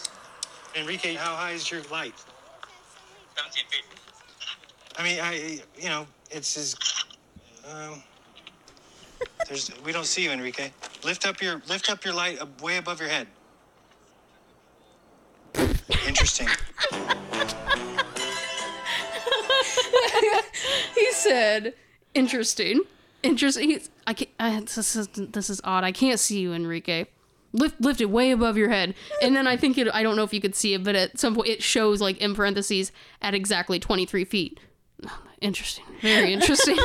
Enrique, how high is your light? 17 feet. I mean, I, you know, it's as, um, there's, we don't see you, Enrique. Lift up your, lift up your light up, way above your head. Interesting. He said, "Interesting, interesting." He's, I can't. This is this is odd. I can't see you, Enrique. Lift lift it way above your head, and then I think it. I don't know if you could see it, but at some point it shows like in parentheses at exactly twenty three feet. Interesting, very interesting.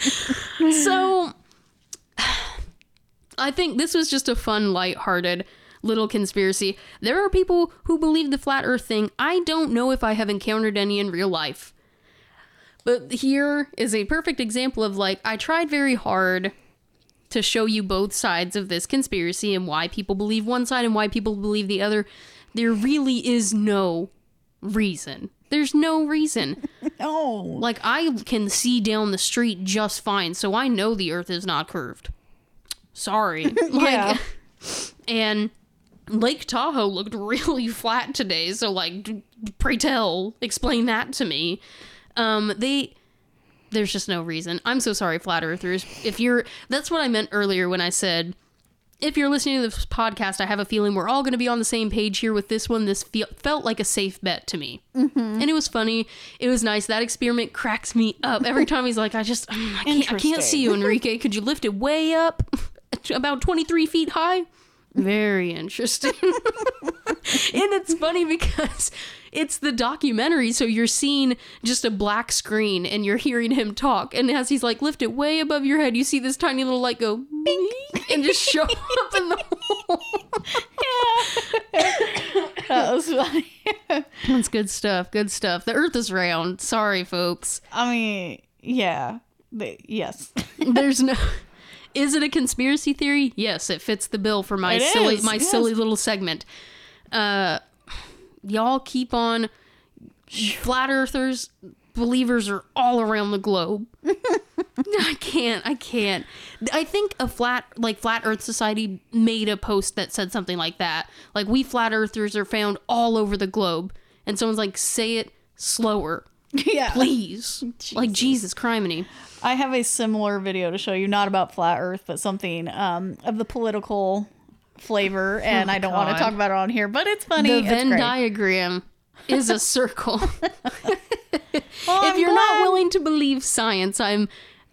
so, I think this was just a fun, light-hearted little conspiracy. There are people who believe the flat Earth thing. I don't know if I have encountered any in real life. But here is a perfect example of like, I tried very hard to show you both sides of this conspiracy and why people believe one side and why people believe the other. There really is no reason. There's no reason. No. Like, I can see down the street just fine, so I know the earth is not curved. Sorry. like, Yeah. And Lake Tahoe looked really flat today, so like, pray tell, explain that to me. Um, they, there's just no reason. I'm so sorry, flat earthers. If you're, that's what I meant earlier when I said, if you're listening to this podcast, I have a feeling we're all going to be on the same page here with this one. This fe- felt like a safe bet to me, mm-hmm. and it was funny. It was nice. That experiment cracks me up every time. He's like, "I just, mm, I can't, I can't see you, Enrique. Could you lift it way up, about 23 feet high?" Very interesting. and it's funny because it's the documentary, so you're seeing just a black screen and you're hearing him talk. And as he's like, lift it way above your head, you see this tiny little light go bing and just show up in the hole. That was funny. That's good stuff. Good stuff. The earth is round. Sorry, folks. I mean, yeah. Yes. There's no. Is it a conspiracy theory? Yes, it fits the bill for my It silly is, my yes. silly little segment. Uh y'all keep on flat earthers believers are all around the globe. I can't. I can't. I think a flat like flat earth society made a post that said something like that. Like we flat earthers are found all over the globe. And someone's like say it slower. yeah. Please. Like Jesus criminy. I have a similar video to show you, not about flat Earth, but something um, of the political flavor, and I don't want Oh to talk about it on here, but it's funny. The It's Venn great. diagram is a circle. Well, if I'm you're not willing to believe science, I'm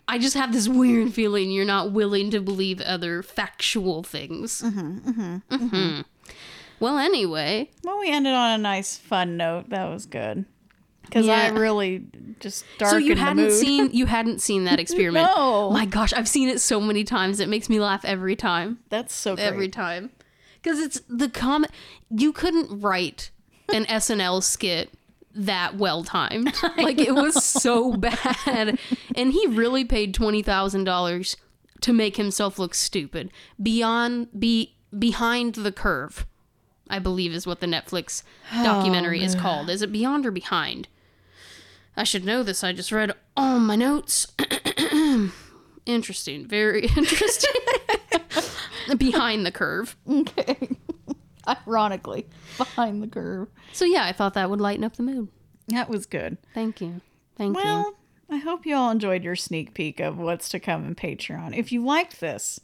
I just have this weird feeling you're not willing to believe other factual things. Mm-hmm, mm-hmm, Well, anyway, Well, we ended on a nice, fun note. That was good. Because I really just so you hadn't seen you hadn't seen that experiment. No. My gosh, I've seen it so many times. It makes me laugh every time. That's so great. every time because it's the comment you couldn't write an snl skit that well timed like it was so bad and he really paid $20000 to make himself look stupid beyond be behind the curve i believe is what the netflix oh, documentary is called is it beyond or behind i should know this i just read all my notes interesting very interesting behind the curve Okay. Ironically, behind the curve. So yeah, I thought that would lighten up the mood. That was good. Thank you. Thank you. Well, I hope you all enjoyed your sneak peek of what's to come in Patreon. If you liked this,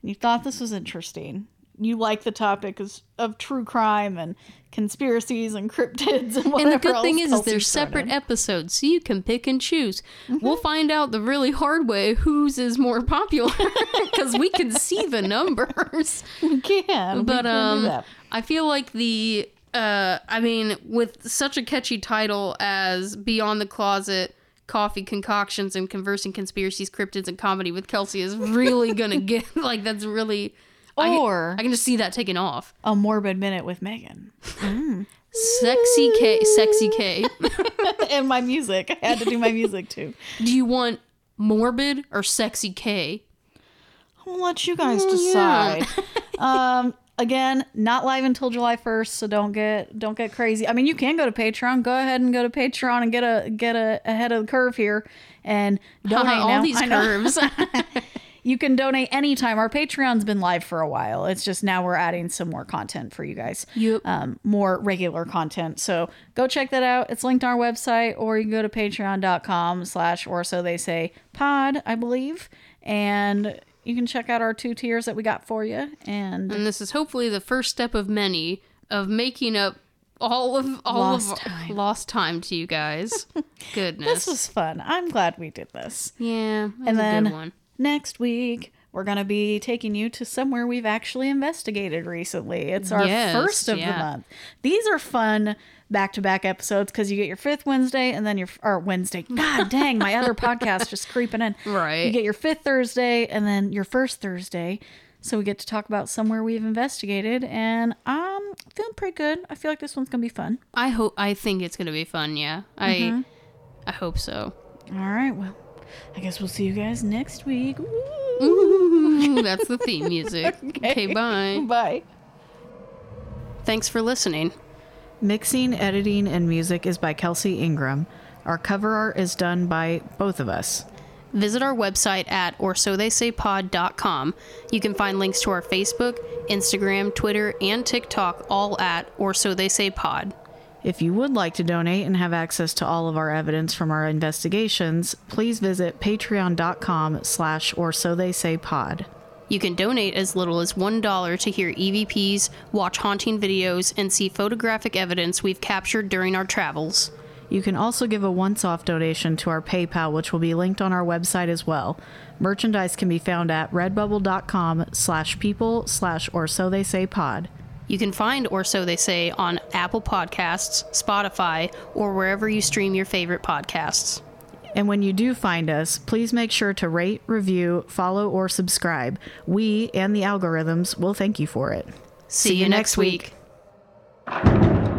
and you thought this was interesting, you like the topic of, of true crime and conspiracies and cryptids and whatever And the good thing is, is they're separate in. episodes, so you can pick and choose. Mm-hmm. We'll find out the really hard way whose is more popular because we can see the numbers. We can, we But can do um. I feel like the uh, I mean, with such a catchy title as Beyond the Closet, Coffee Concoctions, and Conversing Conspiracies, Cryptids, and Comedy with Kelsey is really gonna get, like, that's really. I can- Or- I can just see that taking off. A morbid minute with Megan. Sexy K, sexy K. and my music. I had to do my music too. Do you want morbid or sexy K? I'll let you guys decide. um, again, not live until July first, so don't get don't get crazy. I mean, you can go to Patreon. Go ahead and go to Patreon and get a get a ahead of the curve here and donate all now. these I curves. You can donate anytime. Our Patreon's been live for a while. It's just now we're adding some more content for you guys. Yep. Um, more regular content. So go check that out. It's linked on our website, or you can go to patreon.com slash or so they say pod, I believe. And you can check out our two tiers that we got for you. And and this is hopefully the first step of many of making up all of all Lost of time. lost time to you guys. Goodness. this was fun. I'm glad we did this. yeah, And a then good one. Next week, we're going to be taking you to somewhere we've actually investigated recently. It's our Yes, first of yeah. the month. These are fun back to back episodes because you get your fifth Wednesday and then your, or Wednesday. God dang, my other podcast just creeping in. Right. You get your fifth Thursday and then your first Thursday. So we get to talk about somewhere we've investigated, and I'm feeling pretty good. I feel like this one's gonna be fun. I hope I think it's gonna be fun. Yeah, Mm-hmm. I I hope so. All right, well, I guess we'll see you guys next week. Ooh, that's the theme music. okay, bye. Bye. Thanks for listening. Mixing, editing, and music is by Kelsey Ingram. Our cover art is done by both of us. Visit our website at or so they say pod.com. You can find links to our Facebook, Instagram, Twitter, and TikTok all at or so they say pod. If you would like to donate and have access to all of our evidence from our investigations, please visit patreon.com slash or so they say pod. You can donate as little as $1 to hear EVPs, watch haunting videos, and see photographic evidence we've captured during our travels. You can also give a once-off donation to our PayPal, which will be linked on our website as well. Merchandise can be found at redbubble.com slash people slash or so they say pod. You can find Or So They Say on Apple Podcasts, Spotify, or wherever you stream your favorite podcasts. And when you do find us, please make sure to rate, review, follow, or subscribe. We and the algorithms will thank you for it. See, you next week. week.